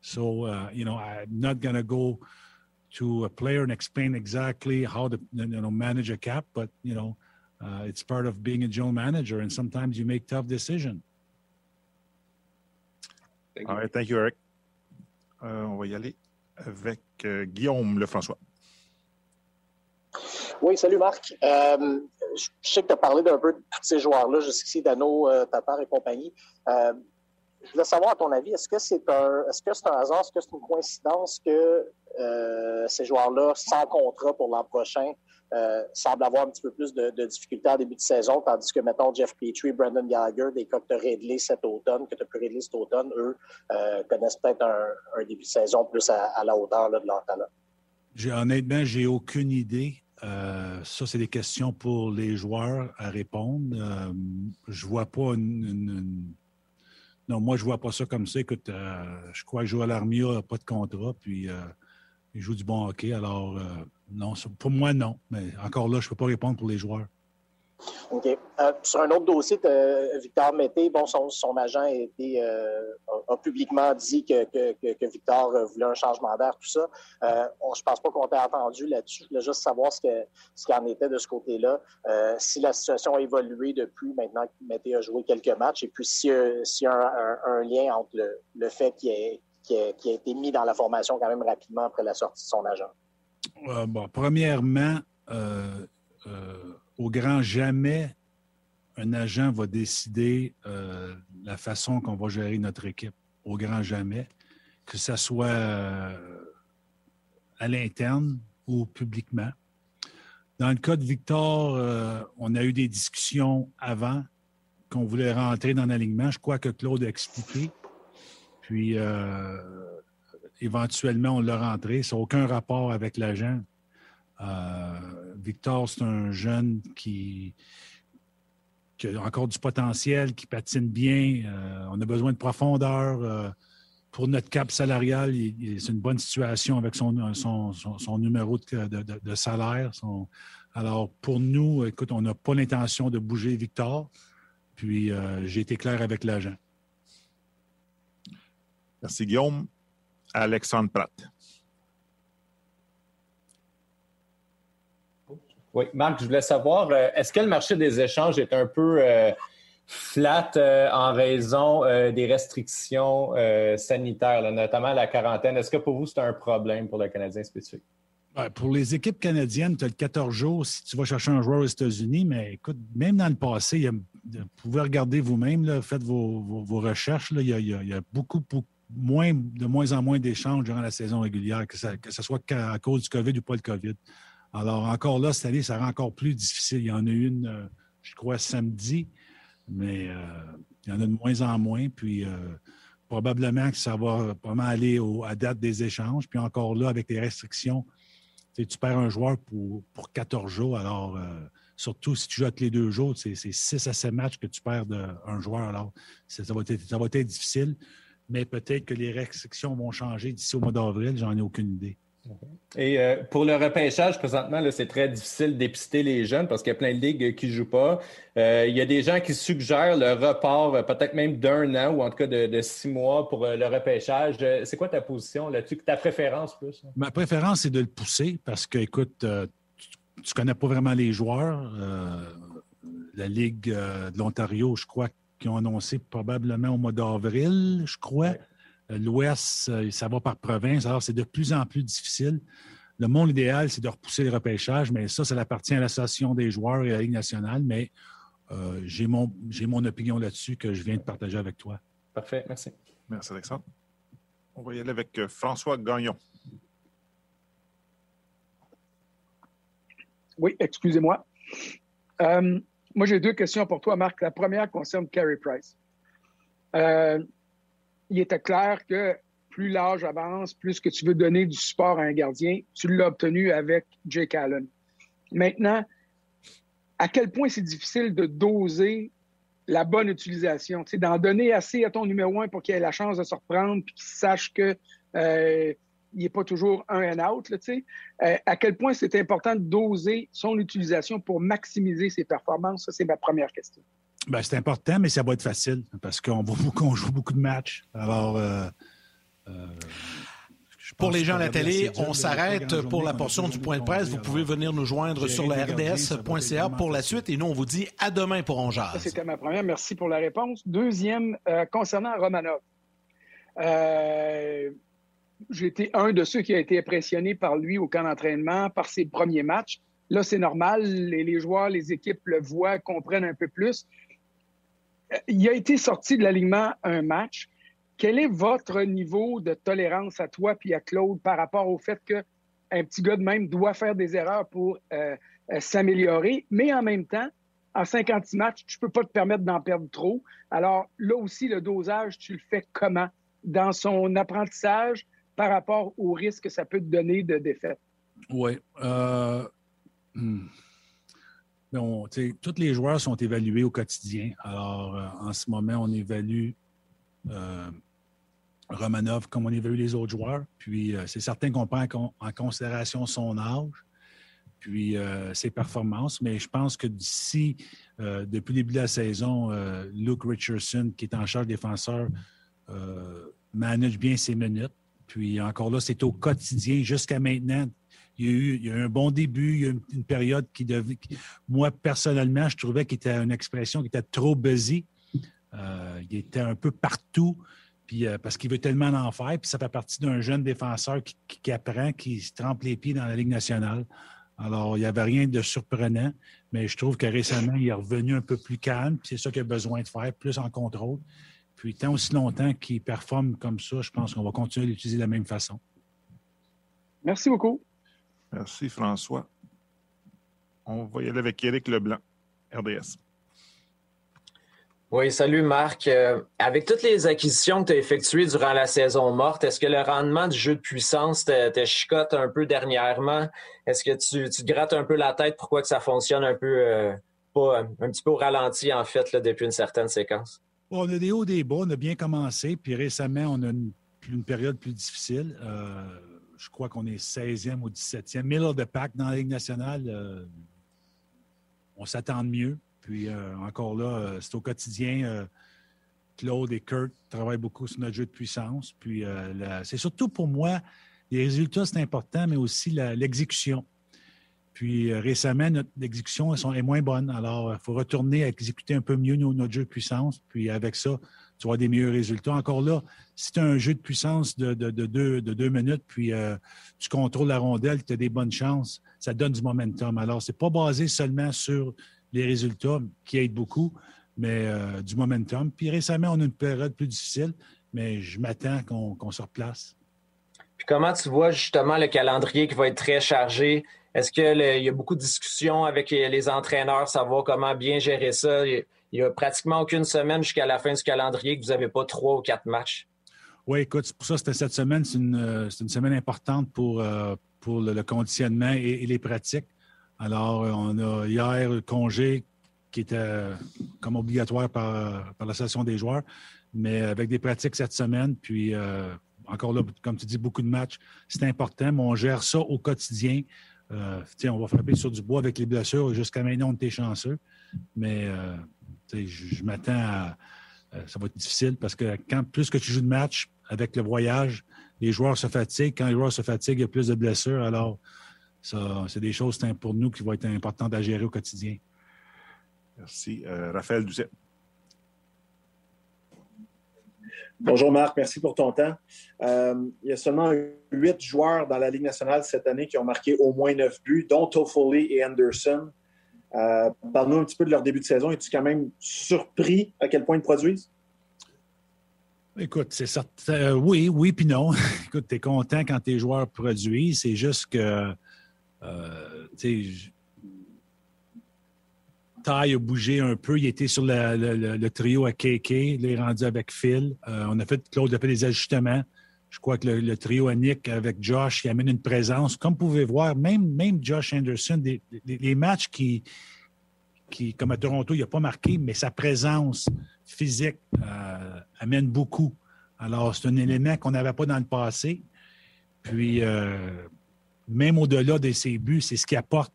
so, uh, you know, I'm not going to go to a player and explain exactly how to, you know, manage a cap, but, you know, uh, it's part of being a general manager, and sometimes you make tough decisions. All right, thank you, Eric. Euh, on va y aller avec euh, Guillaume Lefrançois. Oui, salut Marc. Euh, je sais que tu as parlé d'un peu de tous ces joueurs-là jusqu'ici, Dano, euh, Tatar et compagnie. Je voulais savoir, à ton avis, est-ce que c'est un, est-ce que c'est un hasard, est-ce que c'est une coïncidence que euh, ces joueurs-là, sans contrat pour l'an prochain, euh, semblent avoir un petit peu plus de, difficultés en début de saison, tandis que, mettons, Jeff Petrie, Brandon Gallagher, des cas que tu as réglés cet automne, que tu as pu régler cet automne, eux euh, connaissent peut-être un, début de saison plus à, la hauteur de leur talent? honnêtement, j'ai aucune idée. Ça, c'est des questions pour les joueurs à répondre. Euh, je vois pas une, Non, moi, je vois pas ça comme ça. Écoute, euh, je crois que joue à l'Armia n'a pas de contrat, puis il joue du bon hockey. Alors, non, pour moi, non. Mais encore là, je ne peux pas répondre pour les joueurs. OK. Euh, sur un autre dossier, Victor Mété, bon, son, agent a, euh, publiquement dit que, que, Victor voulait un changement d'air, tout ça. Euh, je ne pense pas qu'on t'ait entendu là-dessus. Je voulais juste savoir ce qu'il ce en était de ce côté-là. si la situation a évolué depuis maintenant que Mété a joué quelques matchs, et puis s'il y a un, lien entre le, fait qu'il ait, a, été mis dans la formation quand même rapidement après la sortie de son agent. bon, premièrement, au grand jamais, un agent va décider euh, la façon qu'on va gérer notre équipe. Au grand jamais, que ce soit euh, à l'interne ou publiquement. Dans le cas de Victor, euh, on a eu des discussions avant qu'on voulait rentrer dans l'alignement. Je crois que Claude a expliqué. Puis, éventuellement, on l'a rentré. Ça n'a aucun rapport avec l'agent. Euh, Victor, c'est un jeune qui, a encore du potentiel, qui patine bien. Euh, on a besoin de profondeur. Euh, pour notre cap salarial, c'est une bonne situation avec son, numéro de, salaire. alors, pour nous, écoute, on n'a pas l'intention de bouger Victor. Puis, j'ai été clair avec l'agent. Merci, Guillaume. Alexandre Pratt. Oui, Marc, je voulais savoir, euh, est-ce que le marché des échanges est un peu euh, flat euh, en raison des restrictions sanitaires, notamment la quarantaine? Est-ce que pour vous, c'est un problème pour le Canadien spécifique? pour les équipes canadiennes, tu as le 14 jours si tu vas chercher un joueur aux États-Unis, mais écoute, même dans le passé, vous pouvez regarder vous-même, faites vos, recherches. il, y a, beaucoup, moins, de moins en moins d'échanges durant la saison régulière, que, que ce soit à cause du COVID ou pas le COVID. Alors, encore là, cette année, ça rend encore plus difficile. Il y en a une, euh, je crois, samedi, mais euh, il y en a de moins en moins. Puis, euh, probablement que ça va vraiment aller à date des échanges. Puis, encore là, avec les restrictions, tu perds un joueur pour, pour 14 jours. Alors, surtout si tu joues avec les deux jours, c'est 6 à 7 matchs que tu perds d'un joueur. Alors, ça va, être, ça va être difficile. Mais peut-être que les restrictions vont changer d'ici au mois d'avril. J'en ai aucune idée. Et euh, pour le repêchage, présentement, c'est très difficile d'épister les jeunes parce qu'il y a plein de ligues qui ne jouent pas. Euh, il y a des gens qui suggèrent le report euh, peut-être même d'un an ou en tout cas de, six mois pour le repêchage. c'est quoi ta position là-dessus? Ta préférence plus? Ma préférence, c'est de le pousser parce que, écoute, tu ne connais pas vraiment les joueurs. la Ligue de l'Ontario, je crois qu'ils ont annoncé probablement au mois d'avril, je crois. L'Ouest, euh, ça va par province. Alors, c'est de plus en plus difficile. Le monde idéal, c'est de repousser le repêchage, mais ça, ça appartient à l'Association des joueurs et à la Ligue nationale. Mais euh, j'ai mon, mon opinion là-dessus que je viens de partager avec toi. Parfait, merci. Merci, Alexandre. On va y aller avec François Gagnon. Oui, excusez-moi. moi, j'ai deux questions pour toi, Marc. La première concerne Carey Price il était clair que plus l'âge avance, plus que tu veux donner du support à un gardien, tu l'as obtenu avec Jake Allen. Maintenant, à quel point c'est difficile de doser la bonne utilisation, d'en donner assez à ton numéro un pour qu'il ait la chance de se reprendre puis qu'il sache que euh, il n'est pas toujours un and out, sais. Euh, à quel point c'est important de doser son utilisation pour maximiser ses performances? Ça, c'est ma première question. Ben, c'est important, mais ça va être facile parce qu'on joue beaucoup de matchs. Alors, euh, euh, pour les gens à la télé, on s'arrête pour la portion du point de presse. Vous pouvez venir nous joindre sur la rds.ca pour la suite et nous, on vous dit à demain pour On C'était ma première. Merci pour la réponse. Deuxième, euh, concernant Romanov. J'ai été un de ceux qui a été impressionné par lui au camp d'entraînement, par ses premiers matchs. Là, c'est normal. Les, les, joueurs, les équipes le voient, comprennent un peu plus il a été sorti de l'alignement un match. Quel est votre niveau de tolérance à toi puis à Claude par rapport au fait qu'un petit gars de même doit faire des erreurs pour euh, euh, s'améliorer, mais en même temps, en 56 matchs, tu ne peux pas te permettre d'en perdre trop. Alors là aussi, le dosage, tu le fais comment dans son apprentissage par rapport au risque que ça peut te donner de défaite? Oui. Euh, Hmm. Tous les joueurs sont évalués au quotidien. Alors, euh, en ce moment, on évalue euh, Romanov comme on évalue les autres joueurs. Puis, euh, c'est certain qu'on prend en considération son âge, puis ses performances. Mais je pense que d'ici, depuis le début de la saison, Luke Richardson, qui est en charge défenseur, manage bien ses minutes. Puis encore là, c'est au quotidien jusqu'à maintenant. Il y, a eu, un bon début, il y a eu une, période qui devait. Moi, personnellement, je trouvais qu'il était une expression qui était trop busy. Euh, il était un peu partout, puis, euh, parce qu'il veut tellement en faire. Puis ça fait partie d'un jeune défenseur qui, apprend, qui se trempe les pieds dans la Ligue nationale. Alors, il n'y avait rien de surprenant, mais je trouve que récemment, il est revenu un peu plus calme, c'est ça qu'il a besoin de faire, plus en contrôle. Puis tant aussi longtemps qu'il performe comme ça, je pense qu'on va continuer à l'utiliser de la même façon. Merci beaucoup. Merci, François. On va y aller avec Éric Leblanc, RDS. Oui, salut Marc. Euh, avec toutes les acquisitions que tu as effectuées durant la saison morte, est-ce que le rendement du jeu de puissance te, chicote un peu dernièrement? Est-ce que tu, te grattes un peu la tête pourquoi que ça fonctionne un peu, euh, pas, un petit peu au ralenti en fait depuis une certaine séquence? on a des hauts, des bas. On a bien commencé. Puis récemment, on a une, période plus difficile. Euh, je crois qu'on est 16e ou 17e. Middle the pack dans la Ligue nationale. Euh, on s'attend de mieux. Puis euh, encore là, c'est au quotidien. Claude et Kurt travaillent beaucoup sur notre jeu de puissance. Puis c'est surtout pour moi, les résultats, c'est important, mais aussi l'exécution. Puis euh, récemment, notre exécution est moins bonne. Alors, il faut retourner à exécuter un peu mieux notre jeu de puissance. Puis avec ça, tu vas des meilleurs résultats. Encore là, si tu as un jeu de puissance de, deux, minutes, puis euh, tu contrôles la rondelle, tu as des bonnes chances, ça donne du momentum. Alors, ce n'est pas basé seulement sur les résultats qui aident beaucoup, mais euh, du momentum. Puis récemment, on a une période plus difficile, mais je m'attends qu'on se replace. Puis comment tu vois justement le calendrier qui va être très chargé? Est-ce qu'il y a beaucoup de discussions avec les entraîneurs, savoir comment bien gérer ça? Il n'y a pratiquement aucune semaine jusqu'à la fin du calendrier que vous n'avez pas trois ou quatre matchs. Oui, écoute, pour ça, c'était cette semaine. C'est une, semaine importante pour, euh, pour le, conditionnement et, les pratiques. Alors, euh, on a hier le congé qui était euh, comme obligatoire par, par l'association des joueurs, mais avec des pratiques cette semaine. Puis, encore là, comme tu dis, beaucoup de matchs. C'est important, mais on gère ça au quotidien. Euh, on va frapper sur du bois avec les blessures. Jusqu'à maintenant, on était chanceux. Mais euh, je, m'attends à. Euh, ça va être difficile parce que quand plus que tu joues de match avec le voyage, les joueurs se fatiguent. Quand les joueurs se fatiguent, il y a plus de blessures. Alors, ça, c'est des choses pour nous qui vont être importantes à gérer au quotidien. Merci. Raphaël Doucet. Bonjour Marc, merci pour ton temps. Euh, il y a seulement huit joueurs dans la Ligue nationale cette année qui ont marqué au moins neuf buts, dont Toffoli et Anderson. Euh, parle-nous un petit peu de leur début de saison. Es-tu quand même surpris à quel point ils produisent? Écoute, c'est certain. Euh, oui, oui, puis non. Écoute, tu es content quand tes joueurs produisent. C'est juste que, Taille a bougé un peu. Il était sur le, trio à KK. il est rendu avec Phil. Euh, on a fait, Claude a fait des ajustements. Je crois que le, trio à Nick avec Josh, qui amène une présence. Comme vous pouvez voir, même, même Josh Anderson, les matchs qui, qui, comme à Toronto, il n'a pas marqué, mais sa présence physique euh, amène beaucoup. Alors, c'est un élément qu'on n'avait pas dans le passé. Puis, euh, même au-delà de ses buts, c'est ce qui apporte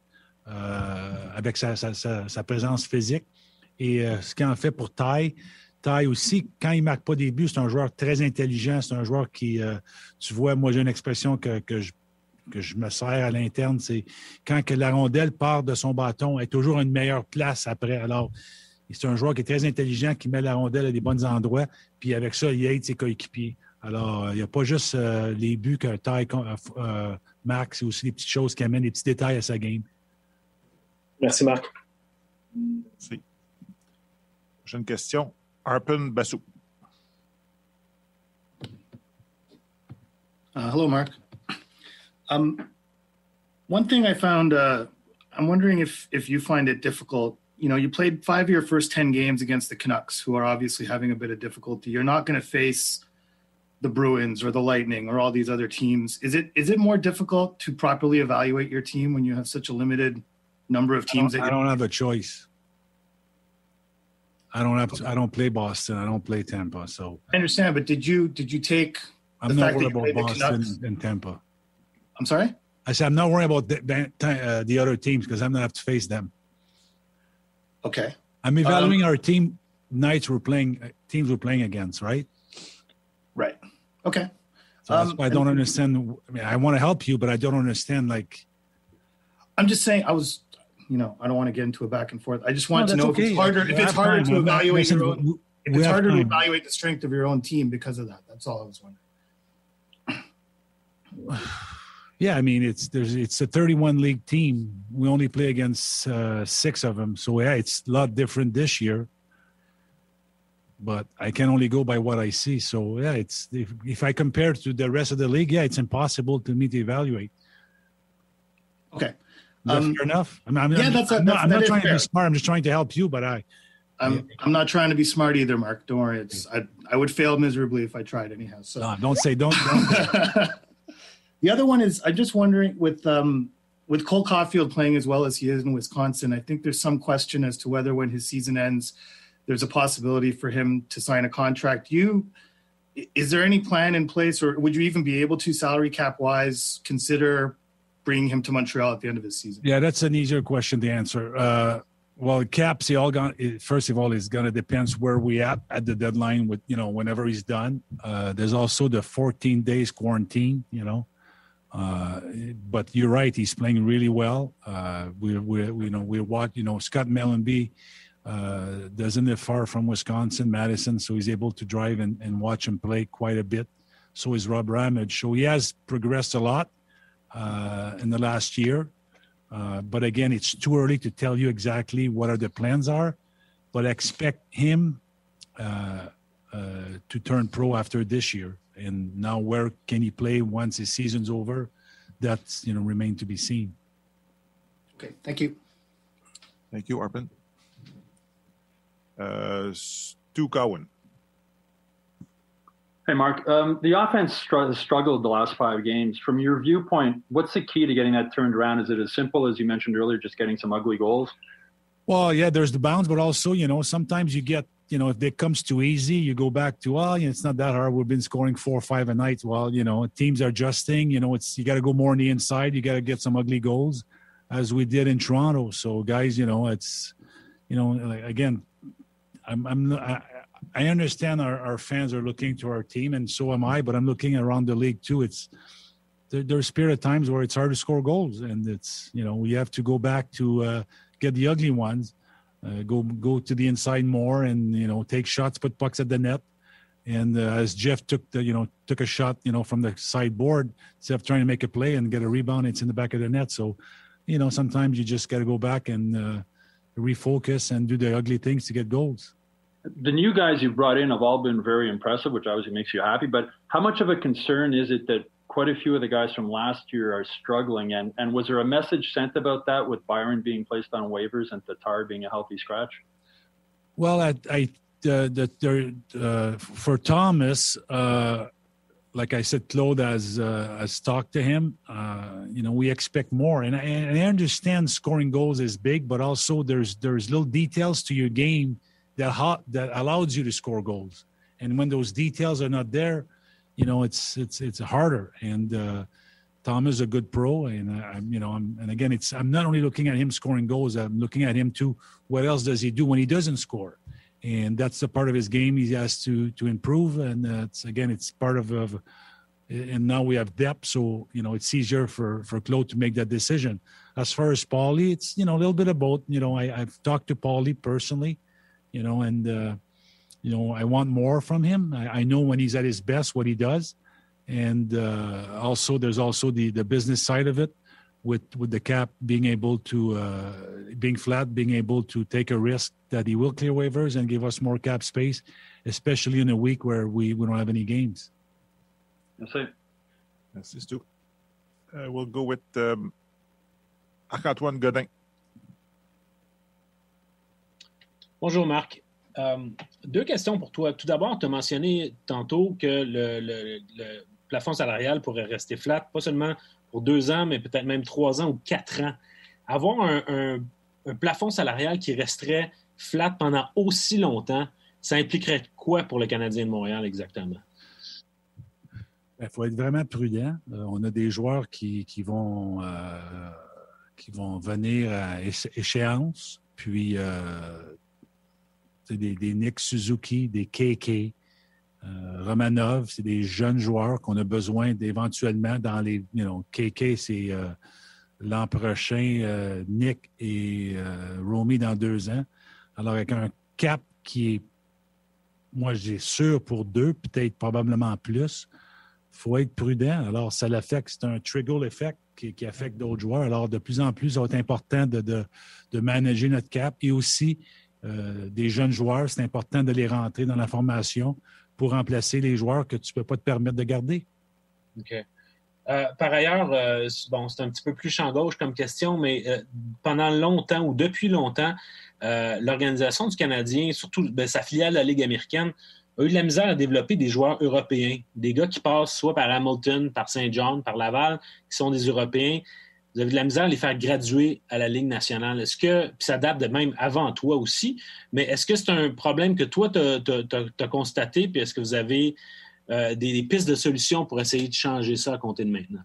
euh, avec sa, présence physique. Et ce qu'il en fait pour Ty, Ty aussi, quand il ne marque pas des buts, c'est un joueur très intelligent. C'est un joueur qui, euh, tu vois, moi j'ai une expression que, je, que je me sers à l'interne, c'est quand que la rondelle part de son bâton, elle est toujours une meilleure place après. Alors, c'est un joueur qui est très intelligent, qui met la rondelle à des bons endroits, puis avec ça, il aide ses coéquipiers. Alors, il n'y a pas juste les buts que Ty marque, c'est aussi les petites choses qui amènent des petits détails à sa game. Merci, Marc. Merci. Prochaine question. Arpin Bassou. Uh, hello, Mark. Um, one thing I found, uh, I'm wondering if if you find it difficult. You know, you played five of your first ten games against the Canucks, who are obviously having a bit of difficulty. You're not going to face the Bruins or the Lightning or all these other teams. Is it is it more difficult to properly evaluate your team when you have such a limited number of teams. I don't, I don't have a choice. I don't have. To, I don't play Boston. I don't play Tampa. So I understand, but did you did you take I'm the not worried about Boston and Tampa. I'm sorry. I said I'm not worried about the, uh, the other teams because I'm not have to face them. Okay. I'm evaluating Um, our team nights we're playing uh, teams we're playing against, right? Right. Okay. So that's Um, why I don't and- understand. I mean, I want to help you, but I don't understand. Like, I'm just saying. I was, you know, I don't want to get into a back and forth. I just want No, to know that's if it's harder. If it's harder to evaluate your own. If it's harder to evaluate the strength of your own team because of that. That's all I was wondering. yeah, I mean, it's there's it's a 31 league team. We only play against uh, six of them, so yeah, it's a lot different this year. But I can only go by what I see. So yeah, it's if, if I compare to the rest of the league, yeah, it's impossible to me to evaluate. Okay. Um, fair enough? I mean, I'm, yeah, I'm- that's- I'm not, that's- I'm that not trying to be smart. I'm just trying to help you. But I, I'm I'm not trying to be smart either, Mark. Don't worry. It's I I would fail miserably if I tried anyhow. So no, don't say don't. don't the other one is I'm just wondering with um with Cole Caulfield playing as well as he is in Wisconsin, I think there's some question as to whether when his season ends, there's a possibility for him to sign a contract. You is there any plan in place, or would you even be able to salary cap wise consider bringing him to Montreal at the end of his season? Yeah, that's an easier question to answer. Uh, well, caps, all gone. First of all, it's gonna depends where we at at the deadline. With you know, whenever he's done. Uh, there's also the 14 days quarantine. You know, uh, but you're right. He's playing really well. Uh, we we we, you know we're what You know, Scott Mellenby uh, doesn't live far from Wisconsin, Madison, so he's able to drive and, and watch him play quite a bit. So is Rob Ramage. So he has progressed a lot in the last year. Uh, but again, it's too early to tell you exactly what are the plans are. But expect him uh, uh, to turn pro after this year. And now, where can he play once his season's over? That's you know remain to be seen. Okay, thank you. Thank you, Arpin. Uh, Stu Cowan. Hey, Mark. Um, the offense str- struggled the last five games. From your viewpoint, what's the key to getting that turned around? Is it as simple as you mentioned earlier, just getting some ugly goals? Well, yeah, there's the bounds, but also, you know, sometimes you get, you know, if it comes too easy, you go back to, well, you know, it's not that hard. We've been scoring four or five a night. Well, you know, teams are adjusting. You know, it's you got to go more on the inside. You got to get some ugly goals, as we did in Toronto. So, guys, you know, it's, you know, like, again, I'm, I'm, I understand our, our fans are looking to our team, and so am I. But I'm looking around the league too. It's there, there's period of times where it's hard to score goals, and it's you know we have to go back to uh, get the ugly ones, uh, go go to the inside more, and you know take shots, put pucks at the net. And uh, as Jeff took the you know took a shot you know from the sideboard, instead of trying to make a play and get a rebound, it's in the back of the net. So, you know sometimes you just got to go back and uh, refocus and do the ugly things to get goals. The new guys you've brought in have all been very impressive, which obviously makes you happy. But how much of a concern is it that quite a few of the guys from last year are struggling? And, and was there a message sent about that with Byron being placed on waivers and Tatar being a healthy scratch? Well, I, I the uh, for Thomas, uh, like I said, Claude has uh, has talked to him. Uh, you know, we expect more, and I, and I understand scoring goals is big, but also there's there's little details to your game that ha- that allows you to score goals, and when those details are not there, you know, it's it's it's harder. And uh, Tom is a good pro, and I'm you know, I'm and again, it's I'm not only looking at him scoring goals, I'm looking at him too. What else does he do when he doesn't score? and that's the part of his game he has to to improve and it's again it's part of, of and now we have depth so you know it's easier for for Claude to make that decision as far as Paulie it's you know a little bit both you know I, I've talked to Paulie personally you know and uh, you know I want more from him I, I know when he's at his best what he does and uh, also there's also the the business side of it with with the cap being able to uh, being flat, being able to take a risk that he will clear waivers and give us more cap space, especially in a week where we, we don't have any games. That's it. Merci, Stu. Uh, we'll go with um, Antoine Godin. Bonjour Marc. Euh, deux questions pour toi. Tout d'abord, tu as mentionné tantôt que le, plafond salarial pourrait rester flat, pas seulement pour deux ans, mais peut-être même trois ans ou quatre ans. avoir un, plafond salarial qui resterait flat pendant aussi longtemps, ça impliquerait quoi pour le Canadien de Montréal exactement? Il ben, faut être vraiment prudent. Euh, on a des joueurs qui, vont, euh, qui vont venir à échéance. Puis, des, des, Nick Suzuki, des KK, Romanov, c'est des jeunes joueurs qu'on a besoin d'éventuellement dans les. You KK, c'est l'an prochain, Nick et Romy dans deux ans. Alors, avec un cap qui est, moi, j'ai sûr pour deux, peut-être probablement plus faut être prudent. Alors, ça l'affecte, c'est un trigger effect qui, affecte d'autres joueurs. Alors, de plus en plus, ça va être important de, de, manager notre cap et aussi euh, des jeunes joueurs, c'est important de les rentrer dans la formation pour remplacer les joueurs que tu ne peux pas te permettre de garder. OK. Euh, par ailleurs, euh, bon, c'est un petit peu plus champ gauche comme question, mais pendant longtemps ou depuis longtemps, l'organisation du Canadien, surtout ben, sa filiale la Ligue américaine, a eu de la misère à développer des joueurs européens, des gars qui passent soit par Hamilton, par Saint John, par Laval, qui sont des Européens. Vous avez de la misère à les faire graduer à la Ligue nationale. Est-ce que, puis ça date de même avant toi aussi, mais est-ce que c'est un problème que toi, tu as, constaté, puis est-ce que vous avez euh, des, pistes de solutions pour essayer de changer ça à compter de maintenant?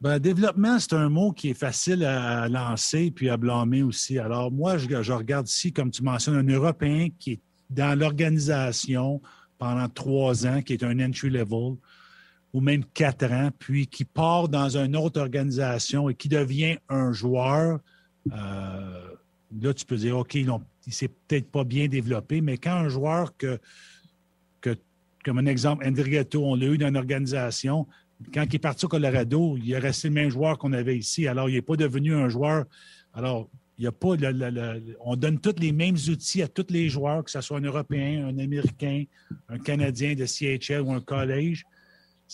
Ben, développement, c'est un mot qui est facile à lancer puis à blâmer aussi. Alors, moi, je, je regarde ici, comme tu mentionnes, un Européen qui est dans l'organisation pendant trois ans, qui est un entry level, ou même quatre ans, puis qui part dans une autre organisation et qui devient un joueur, euh, là, tu peux dire, OK, il ne s'est peut-être pas bien développé, mais quand un joueur que, que comme un exemple, Andrigetto, on l'a eu dans une organisation, quand il est parti au Colorado, il est resté le même joueur qu'on avait ici. Alors, il n'est pas devenu un joueur. Alors, il y a pas on donne tous les mêmes outils à tous les joueurs, que ce soit un Européen, un Américain, un Canadien de CHL ou un collège.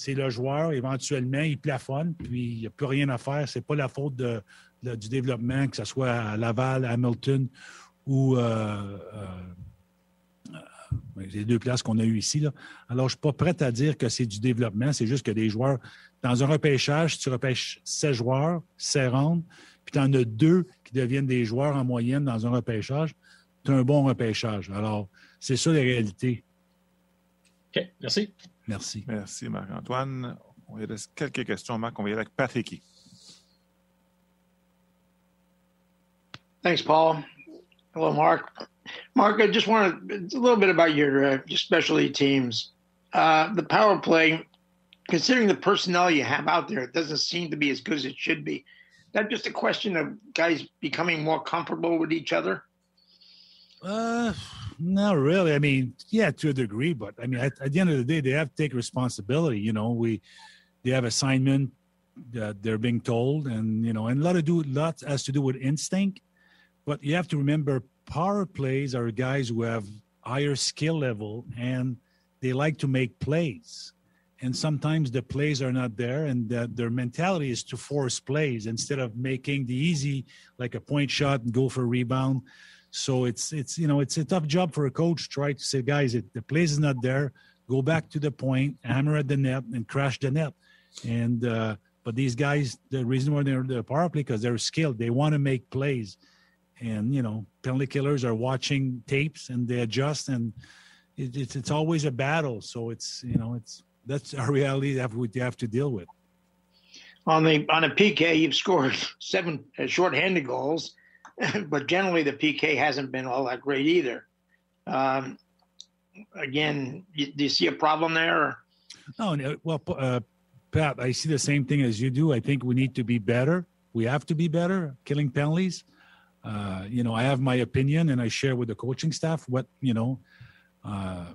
C'est le joueur, éventuellement, il plafonne, puis il n'y a plus rien à faire. Ce n'est pas la faute du développement, que ce soit à Laval, à Hamilton ou euh, euh, les deux places qu'on a eues ici. Alors, je ne suis pas prêt à dire que c'est du développement, c'est juste que des joueurs, dans un repêchage, tu repêches 16 joueurs, 16 rondes, puis tu en as deux qui deviennent des joueurs en moyenne dans un repêchage, tu as un bon repêchage. Alors, c'est ça la réalité. OK, merci. Merci. Merci, Marc-Antoine. Il reste quelques questions, Marc. On va y aller avec Patrick. Thanks, Paul. Hello, Mark. Mark, I just want a little bit about your, uh, your specialty teams. Uh, the power play, considering the personnel you have out there, it doesn't seem to be as good as it should be that just a question of guys becoming more comfortable with each other? Uh, not really. I mean, yeah, to a degree, but I mean, at, at, the end of the day, they have to take responsibility. You know, we they have assignment that they're being told, and you know, and a lot of do lots has to do with instinct. But you have to remember, power plays are guys who have higher skill level and they like to make plays and sometimes the plays are not there and their mentality is to force plays instead of making the easy like a point shot and go for a rebound so it's it's you know it's a tough job for a coach try to say guys it, the plays is not there. Go back to the point hammer at the net and crash the net. And uh, but these guys the reason why they're the power play because they're skilled. They want to make plays. And you know penalty killers are watching tapes and they adjust and it, it's it's always a battle. So it's you know it's that's a reality that we have to deal with. On the on a PK, you've scored seven uh, shorthanded goals, but generally the PK hasn't been all that great either. Um, again, you, do you see a problem there? Or? No, well, uh, Pat, I see the same thing as you do. I think we need to be better. We have to be better killing penalties. Uh, you know, I have my opinion, and I share with the coaching staff what you know. Uh,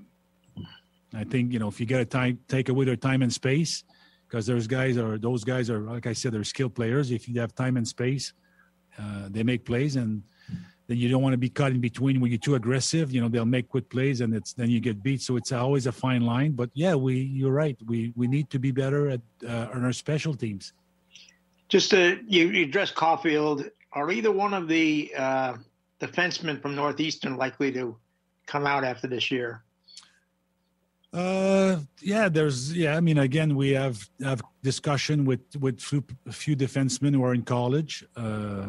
I think you know if you get a time, take away their time and space, because those guys are those guys are like I said, they're skilled players. If you have time and space, uh, they make plays, and then you don't want to be caught in between when you're too aggressive. You know they'll make quick plays, and it's then you get beat. So it's always a fine line. But yeah, we you're right. We we need to be better at uh, on our special teams. Just to you, you address Caulfield. Are either one of the uh, defensemen from Northeastern likely to come out after this year? Uh, yeah, there's yeah. I mean, again, we have have discussion with with few, a few defensemen who are in college. Uh,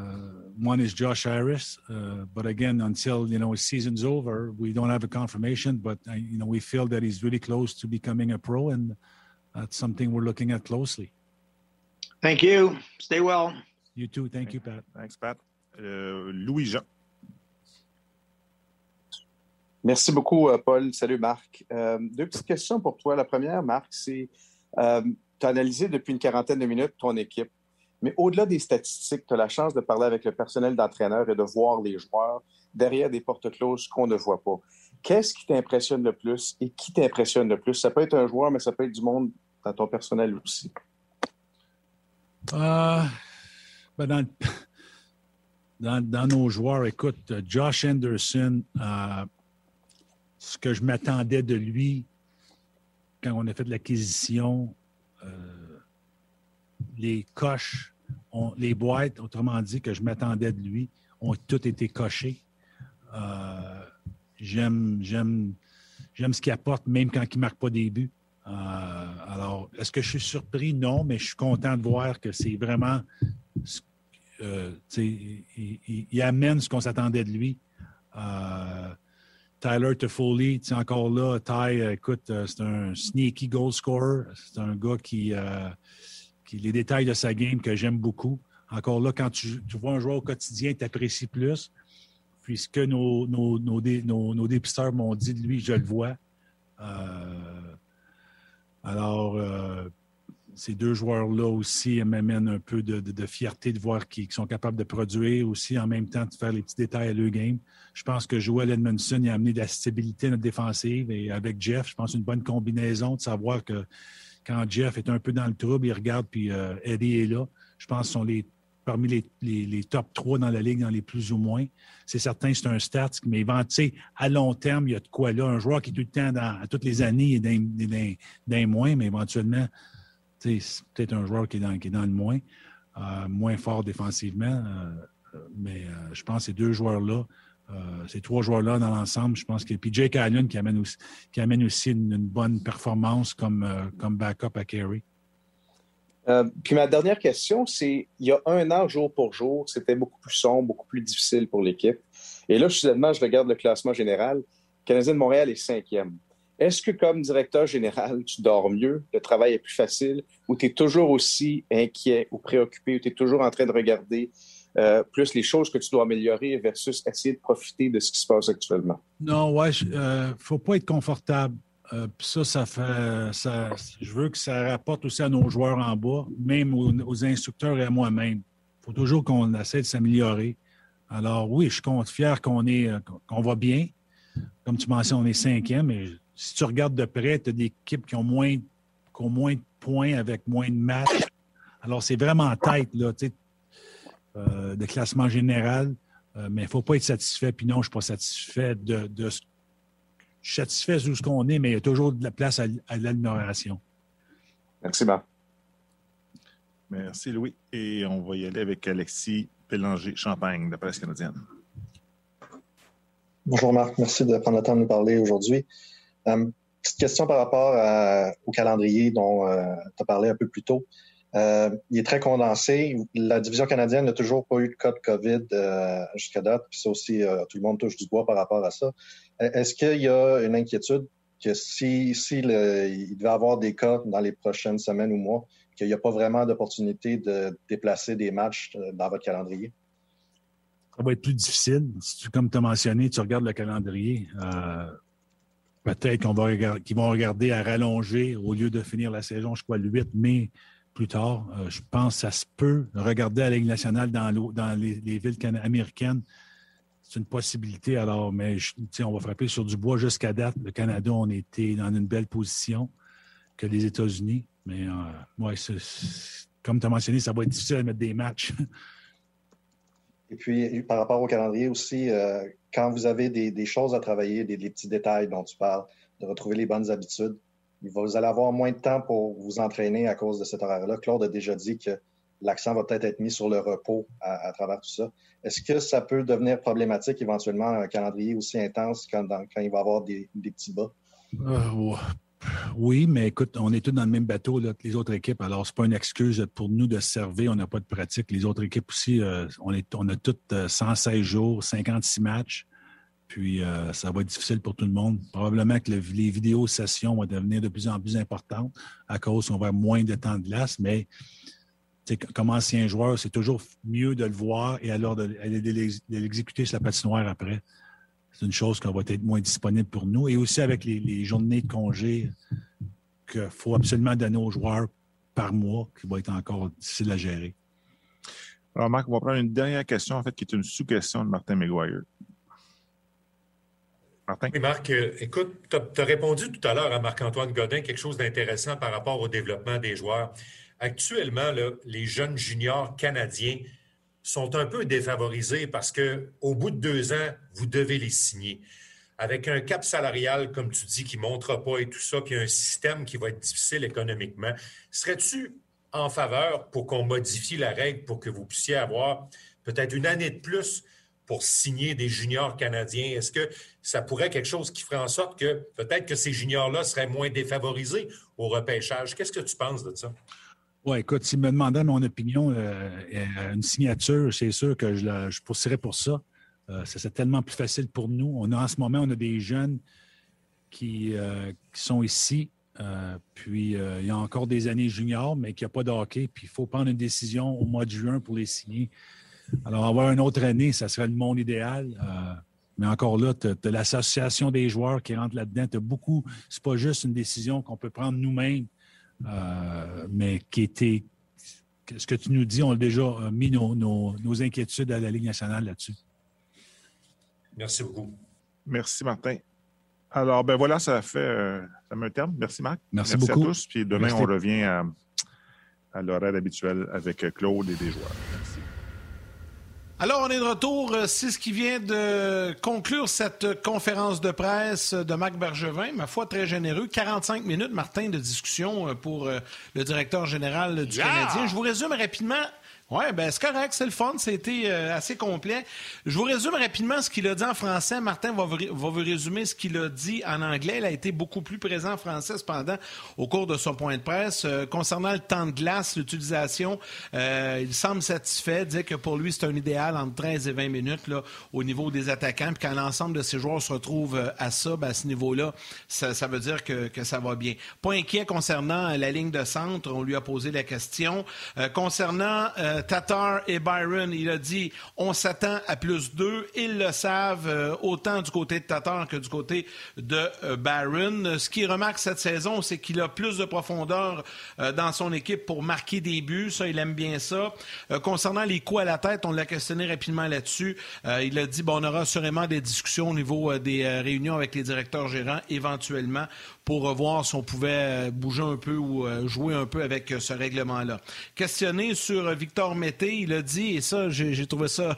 one is Josh Harris, uh, but again, until you know his season's over, we don't have a confirmation. But uh, you know, we feel that he's really close to becoming a pro, and that's something we're looking at closely. Thank you. Stay well. You too. Thank you, Pat. Thanks, Pat. Uh, Louis Jean. Merci beaucoup, euh, Paul. Salut, Marc. Euh, deux petites questions pour toi. La première, Marc, c'est euh, tu as analysé depuis une quarantaine de minutes ton équipe, mais au-delà des statistiques, tu as la chance de parler avec le personnel d'entraîneur et de voir les joueurs derrière des portes closes qu'on ne voit pas. Qu'est-ce qui t'impressionne le plus et qui t'impressionne le plus? Ça peut être un joueur, mais ça peut être du monde dans ton personnel aussi. Euh, ben dans, dans, nos joueurs, écoute, Josh Anderson, euh, ce que je m'attendais de lui quand on a fait de l'acquisition, euh, les coches, les boîtes, autrement dit, que je m'attendais de lui, ont toutes été cochées. Euh, j'aime, j'aime, j'aime ce qu'il apporte, même quand il ne marque pas des buts. Euh, alors, est-ce que je suis surpris? Non, mais je suis content de voir que c'est vraiment. Euh, il, amène ce qu'on s'attendait de lui. Tyler Toffoli, encore là, Ty, écoute, c'est un sneaky goal scorer. C'est un gars qui, euh, qui, les détails de sa game que j'aime beaucoup. Encore là, quand tu, tu, vois un joueur au quotidien, tu apprécies plus. Puis ce que nos, nos, nos, nos, nos dépisteurs m'ont dit de lui, je le vois. Euh, alors, euh, ces deux joueurs-là aussi m'amènent un peu de, fierté de voir qu'ils sont capables de produire aussi en même temps de faire les petits détails à leur game. Je pense que Joel Edmondson a amené de la stabilité à notre défensive et avec Jeff, je pense une bonne combinaison de savoir que quand Jeff est un peu dans le trouble, il regarde puis euh, Eddie est là. Je pense qu'ils sont parmi les, top 3 dans la ligue, dans les plus ou moins. C'est certain c'est un stat, mais à long terme, il y a de quoi là. Un joueur qui est tout le temps, dans, toutes les années, est d'un moins, mais éventuellement, c'est peut-être un joueur qui est dans, le moins, euh, moins fort défensivement. Euh, mais euh, je pense que ces deux joueurs-là, ces trois joueurs-là dans l'ensemble, je pense que. Puis Jake Allen qui amène aussi, une, bonne performance comme, comme backup à Kerry. Puis ma dernière question, c'est il y a un an, jour pour jour, c'était beaucoup plus sombre, beaucoup plus difficile pour l'équipe. Et là, soudainement, je regarde le classement général. Le Canadien de Montréal est cinquième. Est-ce que, comme directeur général, tu dors mieux, le travail est plus facile, ou tu es toujours aussi inquiet ou préoccupé, ou tu es toujours en train de regarder euh, plus les choses que tu dois améliorer versus essayer de profiter de ce qui se passe actuellement? Non, ouais, il euh, faut pas être confortable. Euh, ça, ça fait. Ça, je veux que ça rapporte aussi à nos joueurs en bas, même aux, instructeurs et à moi-même. Il faut toujours qu'on essaie de s'améliorer. Alors, oui, je suis fier qu'on va bien. Comme tu mentionnes, on est cinquième, mais si tu regardes de près, tu as des équipes qui ont moins, qui ont moins de points avec moins de matchs. Alors, c'est vraiment en tête, là, tu sais, euh, de classement général. Euh, mais il ne faut pas être satisfait. Puis non, je ne suis pas satisfait de, de, Je suis satisfait de ce qu'on est, mais il y a toujours de la place à, à l'amélioration. Merci, Marc. Merci, Louis. Et on va y aller avec Alexis Pélanger-Champagne, de la presse canadienne. Bonjour, Marc. Merci de prendre le temps de nous parler aujourd'hui. Euh, petite question par rapport à, au calendrier dont euh, tu as parlé un peu plus tôt. Euh, il est très condensé. La division canadienne n'a toujours pas eu de cas de COVID euh, jusqu'à date. Puis ça aussi, euh, tout le monde touche du bois par rapport à ça. Est-ce qu'il y a une inquiétude que si, si le, il devait avoir des cas dans les prochaines semaines ou mois, qu'il n'y a pas vraiment d'opportunité de déplacer des matchs dans votre calendrier? Ça va être plus difficile. Si tu, comme tu as mentionné, tu regardes le calendrier. Peut-être qu'on va qu'ils vont regarder à rallonger au lieu de finir la saison, je crois, le 8 mai plus tard. Euh, je pense que ça se peut. Regarder à la Ligue nationale dans, les, les, villes américaines, c'est une possibilité. Alors, mais on va frapper sur du bois jusqu'à date. Le Canada, on était dans une belle position que les États-Unis. Mais euh, comme tu as mentionné, ça va être difficile à mettre des matchs. Et puis, par rapport au calendrier aussi, euh, quand vous avez des, choses à travailler, des, petits détails dont tu parles, de retrouver les bonnes habitudes, vous allez avoir moins de temps pour vous entraîner à cause de cet horaire-là. Claude a déjà dit que l'accent va peut-être être mis sur le repos à, travers tout ça. Est-ce que ça peut devenir problématique éventuellement un calendrier aussi intense quand, il va y avoir des, des petits bas? Euh, Oui, mais écoute, on est tous dans le même bateau, là, les autres équipes. Alors, ce n'est pas une excuse pour nous de se servir. On n'a pas de pratique. Les autres équipes aussi, euh, on, est, on a toutes 116 jours, 56 matchs. Puis, ça va être difficile pour tout le monde. Probablement que les vidéos sessions vont devenir de plus en plus importantes à cause qu'on va avoir moins de temps de glace. Mais comme ancien joueur, c'est toujours mieux de le voir et alors de, de l'exécuter sur la patinoire après c'est une chose qui va être moins disponible pour nous. Et aussi avec les, journées de congé qu'il faut absolument donner aux joueurs par mois, qui va être encore difficile à gérer. Alors, Marc, on va prendre une dernière question, en fait, qui est une sous-question de Martin McGuire. Martin? Oui, Marc, euh, écoute, tu as, répondu tout à l'heure à Marc-Antoine Godin quelque chose d'intéressant par rapport au développement des joueurs. Actuellement, les jeunes juniors canadiens sont un peu défavorisés parce qu'au bout de deux ans, vous devez les signer. Avec un cap salarial, comme tu dis, qui ne montre pas et tout ça, puis un système qui va être difficile économiquement, serais-tu en faveur pour qu'on modifie la règle pour que vous puissiez avoir peut-être une année de plus pour signer des juniors canadiens? Est-ce que ça pourrait être quelque chose qui ferait en sorte que peut-être que ces juniors-là seraient moins défavorisés au repêchage? Qu'est-ce que tu penses de ça? Oui, écoute, s'il me demandait mon opinion, euh, une signature, c'est sûr que je, poursuirais pour ça. Euh, ça serait tellement plus facile pour nous. On a en ce moment, on a des jeunes qui, euh, sont ici, puis il y a encore des années juniors, mais qui n'ont pas de hockey, puis il faut prendre une décision au mois de juin pour les signer. Alors, avoir une autre année, ça serait le monde idéal. mais encore là, tu as, l'association des joueurs qui rentrent là-dedans. Tu beaucoup. C'est pas juste une décision qu'on peut prendre nous-mêmes euh, mais qui était. Ce que tu nous dis, on a déjà mis nos, inquiétudes à la Ligue nationale là-dessus. Merci beaucoup. Merci, Martin. Alors, ben voilà, ça fait, euh, ça met un terme. Merci, Marc. Merci, beaucoup. à tous. Puis demain, on revient à, à l'horaire habituel avec Claude et des joueurs. Merci. Alors, on est de retour. Euh, c'est ce qui vient de conclure cette conférence de presse de Marc Bergevin. Ma foi, très généreux. 45 minutes, Martin, de discussion euh, pour euh, le directeur général du Canadien. Je vous résume rapidement oui, ben c'est correct, c'est le fun, c'était euh, assez complet. Je vous résume rapidement ce qu'il a dit en français. Martin va vous, résumer ce qu'il a dit en anglais. Il a été beaucoup plus présent en français cependant au cours de son point de presse. Euh, concernant le temps de glace, l'utilisation, euh, il semble satisfait, dit que pour lui c'est un idéal entre 13 et 20 minutes là, au niveau des attaquants. Puis quand l'ensemble de ses joueurs se retrouvent à ça, ben, à ce niveau-là, ça, ça, veut dire que, que, ça va bien. Pas inquiet concernant la ligne de centre, on lui a posé la question. concernant Tatar et Byron, il a dit on s'attend à plus d'eux. Ils le savent euh, autant du côté de Tatar que du côté de euh, Byron. Ce qu'il remarque cette saison, c'est qu'il a plus de profondeur euh, dans son équipe pour marquer des buts. Ça, il aime bien ça. concernant les coups à la tête, on l'a questionné rapidement là-dessus. il a dit bon, on aura assurément des discussions au niveau des réunions avec les directeurs gérants éventuellement pour voir si on pouvait bouger un peu ou jouer un peu avec ce règlement-là. Questionné sur Victor Mété, il a dit, et ça, j'ai trouvé ça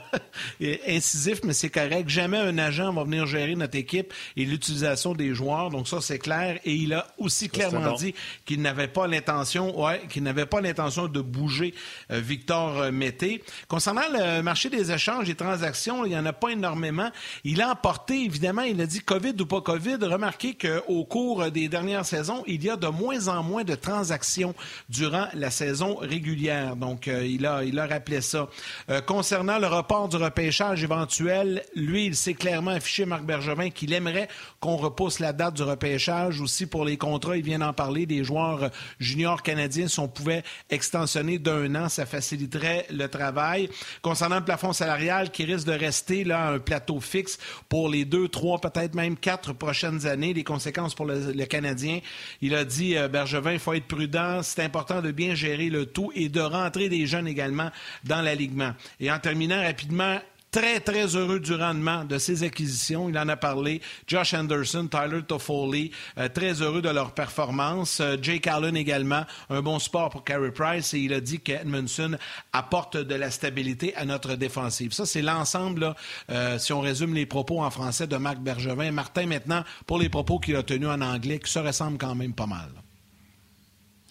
incisif, mais c'est correct, jamais un agent va venir gérer notre équipe et l'utilisation des joueurs. Donc ça, c'est clair. Et il a aussi clairement dit qu'il n'avait pas l'intention, ouais, qu'il n'avait pas l'intention de bouger euh, Victor Mété. Concernant le marché des échanges et transactions, il n'y en a pas énormément. Il a emporté, évidemment, il a dit COVID ou pas COVID. Remarquez qu'au cours des dernières saisons, il y a de moins en moins de transactions durant la saison régulière. Donc, euh, il, a, il a rappelé ça. Euh, concernant le report du repêchage éventuel, lui, il s'est clairement affiché, Marc Bergevin, qu'il aimerait qu'on repousse la date du repêchage. Aussi, pour les contrats, il vient d'en parler, des joueurs juniors canadiens, si on pouvait extensionner d'un an, ça faciliterait le travail. Concernant le plafond salarial, qui risque de rester là un plateau fixe pour les deux, trois, peut-être même quatre prochaines années, les conséquences pour le, le Canadien. Il a dit, euh, Bergevin, il faut être prudent, c'est important de bien gérer le tout et de rentrer des jeunes également dans l'alignement. Et en terminant rapidement, très, très heureux du rendement de ses acquisitions. Il en a parlé. Josh Anderson, Tyler Toffoli, euh, très heureux de leur performance. Euh, Jake Allen également, un bon sport pour Carey Price. Et il a dit qu'Edmondson apporte de la stabilité à notre défensive. Ça, c'est l'ensemble, euh, si on résume les propos en français de Marc Bergevin. Martin, maintenant, pour les propos qu'il a tenus en anglais, qui se ressemblent quand même pas mal.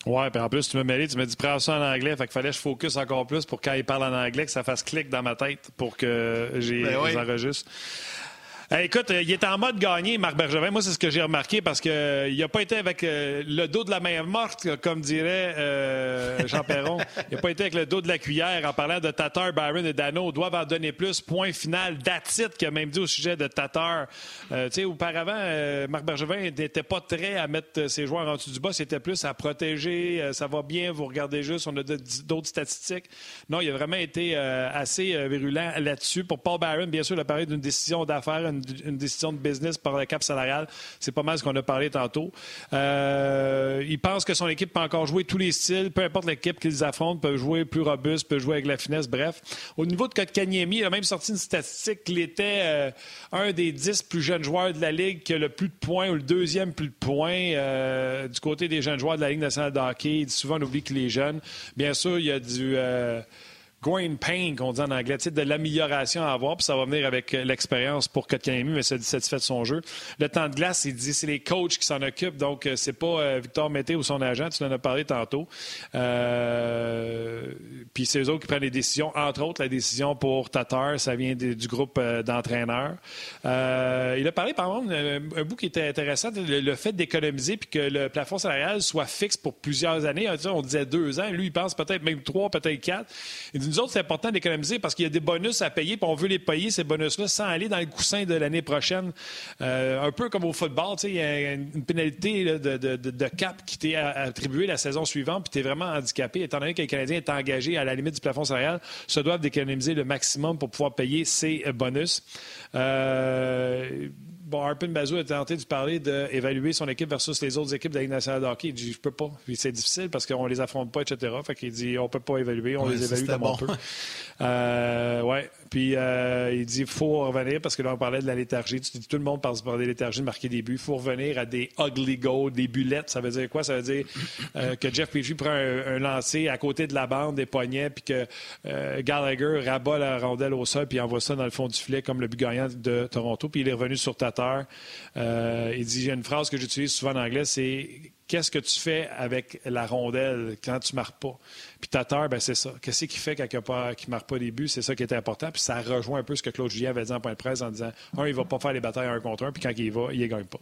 Ouais, puis en plus, tu me mêlé, tu me dis prends ça en anglais, fait qu'il fallait que je focus encore plus pour quand il parle en anglais, que ça fasse clic dans ma tête pour que j'ai ben enregistre. Écoute, il est en mode gagné, Marc Bergevin. Moi, c'est ce que j'ai remarqué parce qu'il euh, n'a pas été avec euh, le dos de la main morte, comme dirait euh, Jean Perron. il n'a pas été avec le dos de la cuillère en parlant de Tatar, Byron et Dano. doivent en donner plus. Point final. Datit qui a même dit au sujet de Tatar. tu sais, auparavant, Marc Bergevin n'était pas très à mettre ses joueurs en dessous du bas. C'était plus à protéger. ça va bien, vous regardez juste. On a d'autres statistiques. Non, il a vraiment été assez virulent là-dessus. Pour Paul Byron, bien sûr, il a parlé d'une décision d'affaires, une, décision de business par le cap salarial. C'est pas mal ce qu'on a parlé tantôt. Euh, il pense que son équipe peut encore jouer tous les styles, peu importe l'équipe qu'ils affrontent, peut jouer plus robuste, peut jouer avec la finesse, bref. Au niveau de Kotkaniemi, il a même sorti une statistique qu'il était euh, un des dix plus jeunes joueurs de la Ligue qui a le plus de points ou le deuxième plus de points euh, du côté des jeunes joueurs de la Ligue nationale de hockey. Souvent on oublie qu'il est jeune. Bien sûr, il y a du growing pain, qu'on dit en anglais, de l'amélioration à avoir, puis ça va venir avec l'expérience pour Kotkaniemi, mais c'est satisfait de son jeu. Le temps de glace, il dit c'est les coachs qui s'en occupent, donc euh, c'est pas euh, Victor Mété ou son agent, tu en as parlé tantôt. Euh, puis c'est eux autres qui prennent les décisions, entre autres la décision pour Tatar, ça vient du groupe d'entraîneurs. il a parlé, par exemple, un, bout qui était intéressant, le, fait d'économiser puis que le plafond salarial soit fixe pour plusieurs années. On disait deux ans, lui il pense peut-être même trois, peut-être quatre. Il autres, c'est important d'économiser parce qu'il y a des bonus à payer, puis on veut les payer, ces bonus-là, sans aller dans le coussin de l'année prochaine. Euh, un peu comme au football, il y a une pénalité de, cap qui t'est attribuée la saison suivante, puis tu es vraiment handicapé, étant donné que les Canadiens est engagé à la limite du plafond salarial, se doivent d'économiser le maximum pour pouvoir payer ces bonus. Euh, bon, Arpin Bazou a tenté de parler d'évaluer son équipe versus les autres équipes de la Ligue nationale de hockey. Il dit, je peux pas. C'est difficile parce qu'on les affronte pas, etc. Fait qu'il dit, on peut pas évaluer, on les évalue comme on peut. Euh, ouais. Puis euh, il dit, il faut revenir parce que là, on parlait de la léthargie. Tu dis, tout le monde parle de la léthargie, de marquer des buts. Il faut revenir à des ugly goals, des bulettes. Ça veut dire quoi? Ça veut dire euh, que Jeff Petrie prend un, lancer à côté de la bande, des poignets, puis que Gallagher rabat la rondelle au sol, puis envoie ça dans le fond du filet comme le but gagnant de Toronto. Puis il est revenu sur ta euh, il dit, il y a une phrase que j'utilise souvent en anglais, c'est qu'est-ce que tu fais avec la rondelle quand tu ne marques pas? Puis Tatar, ben c'est ça. Qu'est-ce qui fait quand il ne marque pas des buts? C'est ça qui est important. Puis ça rejoint un peu ce que Claude Julien avait dit en point de presse en disant, un, il ne va pas faire les batailles un contre un, puis quand il y va, il ne gagne pas.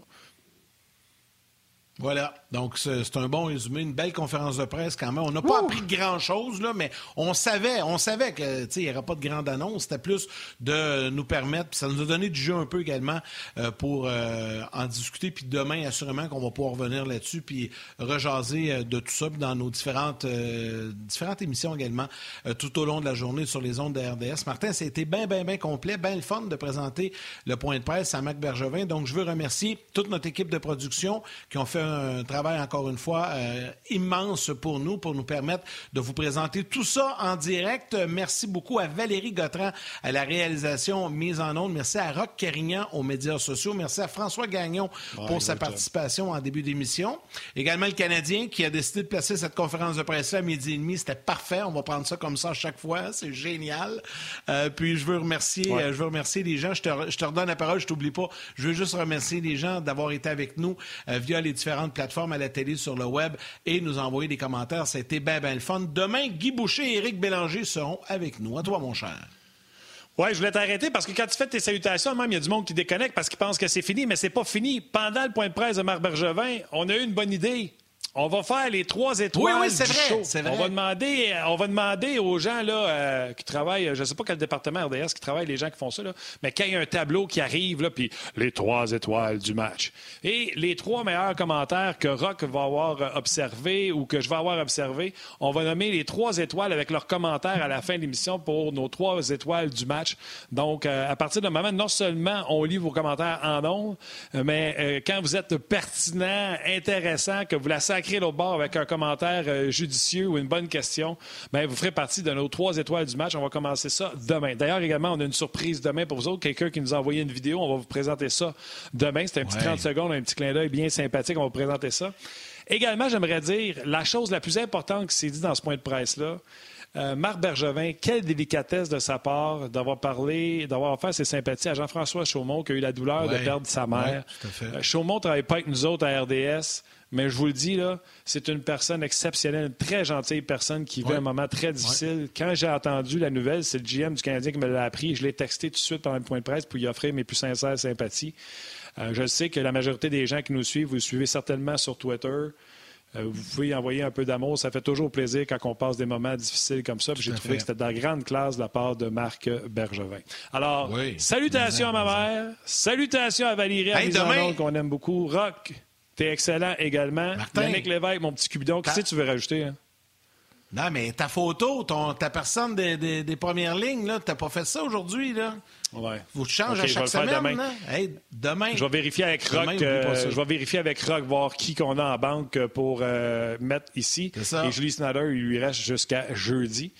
Voilà. Donc, c'est un bon résumé, une belle conférence de presse quand même. On n'a pas appris grand-chose, là, mais on savait, on savait que, il n'y aurait pas de grande annonce. C'était plus de nous permettre, puis ça nous a donné du jeu un peu également euh, pour euh, en discuter. Puis demain, assurément qu'on va pouvoir revenir là-dessus, puis rejaser euh, de tout ça dans nos différentes, différentes émissions également tout au long de la journée sur les ondes de RDS. Martin, c'était bien, bien, bien complet, bien le fun de présenter le point de presse à Mac Bergevin. Donc, je veux remercier toute notre équipe de production qui ont fait un travail, encore une fois, euh, immense pour nous, pour nous permettre de vous présenter tout ça en direct. Merci beaucoup à Valérie Gautran à la réalisation mise en onde. Merci à Roch Carignan aux médias sociaux. Merci à François Gagnon pour sa participation en début d'émission. Également le Canadien qui a décidé de placer cette conférence de presse à midi et demi. C'était parfait. On va prendre ça comme ça à chaque fois. C'est génial. Euh, puis je veux remercier, euh, je veux remercier les gens. Je te, je te redonne la parole, je t'oublie pas. Je veux juste remercier les gens d'avoir été avec nous via les différents à la télé, sur le web et nous envoyer des commentaires. C'était bien, bien le fun. Demain, Guy Boucher et Éric Bélanger seront avec nous. À toi, mon cher. Oui, je voulais t'arrêter parce que quand tu fais tes salutations, même, il y a du monde qui déconnecte parce qu'il pense que c'est fini, mais c'est pas fini. Pendant le point de presse de Marc Bergevin, on a eu une bonne idée. On va faire les trois étoiles. Oui, oui, c'est vrai, On va demander, on va demander aux gens là, euh, qui travaillent, je ne sais pas quel département RDS qui travaille, les gens qui font ça, là, mais quand il y a un tableau qui arrive, là, puis les trois étoiles du match. Et les trois meilleurs commentaires que Rock va avoir observés ou que je vais avoir observés, on va nommer les trois étoiles avec leurs commentaires à la fin de l'émission pour nos trois étoiles du match. Donc, euh, à partir de moment, non seulement on lit vos commentaires en nombre, mais euh, quand vous êtes pertinent, intéressant, que vous la sacrez écrit l'autre bord avec un commentaire euh, judicieux ou une bonne question, bien, vous ferez partie de nos trois étoiles du match. On va commencer ça demain. D'ailleurs, également, on a une surprise demain pour vous autres. Quelqu'un qui nous a envoyé une vidéo. On va vous présenter ça demain. C'est un petit 30 secondes, un petit clin d'œil bien sympathique. On va vous présenter ça. Également, j'aimerais dire la chose la plus importante qui s'est dit dans ce point de presse-là. Euh, Marc Bergevin, quelle délicatesse de sa part d'avoir parlé, d'avoir offert ses sympathies à Jean-François Chaumont, qui a eu la douleur de perdre sa mère. Ouais, euh, Chaumont ne travaille pas avec nous autres à RDS. Mais je vous le dis, là, c'est une personne exceptionnelle, une très gentille personne qui vit Ouais. un moment très difficile. Quand j'ai entendu la nouvelle, c'est le GM du Canadien qui me l'a appris. Je l'ai texté tout de suite pendant le point de presse pour lui offrir mes plus sincères sympathies. Euh, je sais que la majorité des gens qui nous suivent, vous suivez certainement sur Twitter. Euh, vous pouvez y envoyer un peu d'amour. Ça fait toujours plaisir quand on passe des moments difficiles comme ça. J'ai à trouvé que c'était de la grande classe de la part de Marc Bergevin. Alors, Oui. salutations à ma mère. Salutations à Valérie Hey, Amisanon, demain- qu'on aime beaucoup. Rock, t'es excellent également. Martin. Yannick Lévesque, mon petit cubidon. Qu'est-ce que tu veux rajouter? hein? Non, mais ta photo, ton, ta personne des, des- des premières lignes, là, t'as pas fait ça aujourd'hui, là? Ouais. Vous changez Ok, à chaque semaine, demain. là? Hey, demain. Je vais vérifier avec Rock. euh, je vais vérifier avec Rock voir qui qu'on a en banque pour euh, mettre ici. ça. Et Julie Snyder, il lui reste jusqu'à jeudi.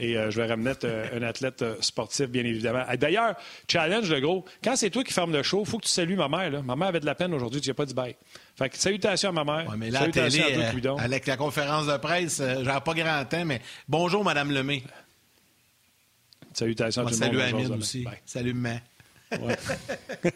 Et euh, je vais ramener euh, un athlète euh, sportif, bien évidemment. D'ailleurs, challenge, le gros. Quand c'est toi qui ferme le show, il faut que tu salues ma mère. Là. Ma mère avait de la peine aujourd'hui, tu n'as pas dit bye. Fait que salutations à ma mère. Ouais, mais là, à la salutations télé, à euh, avec la conférence de presse, euh, j'avais pas grand temps, mais bonjour, Madame Lemay. Salutations à tout le monde. salut Amine aussi. Bye. Salut, maman. Ouais.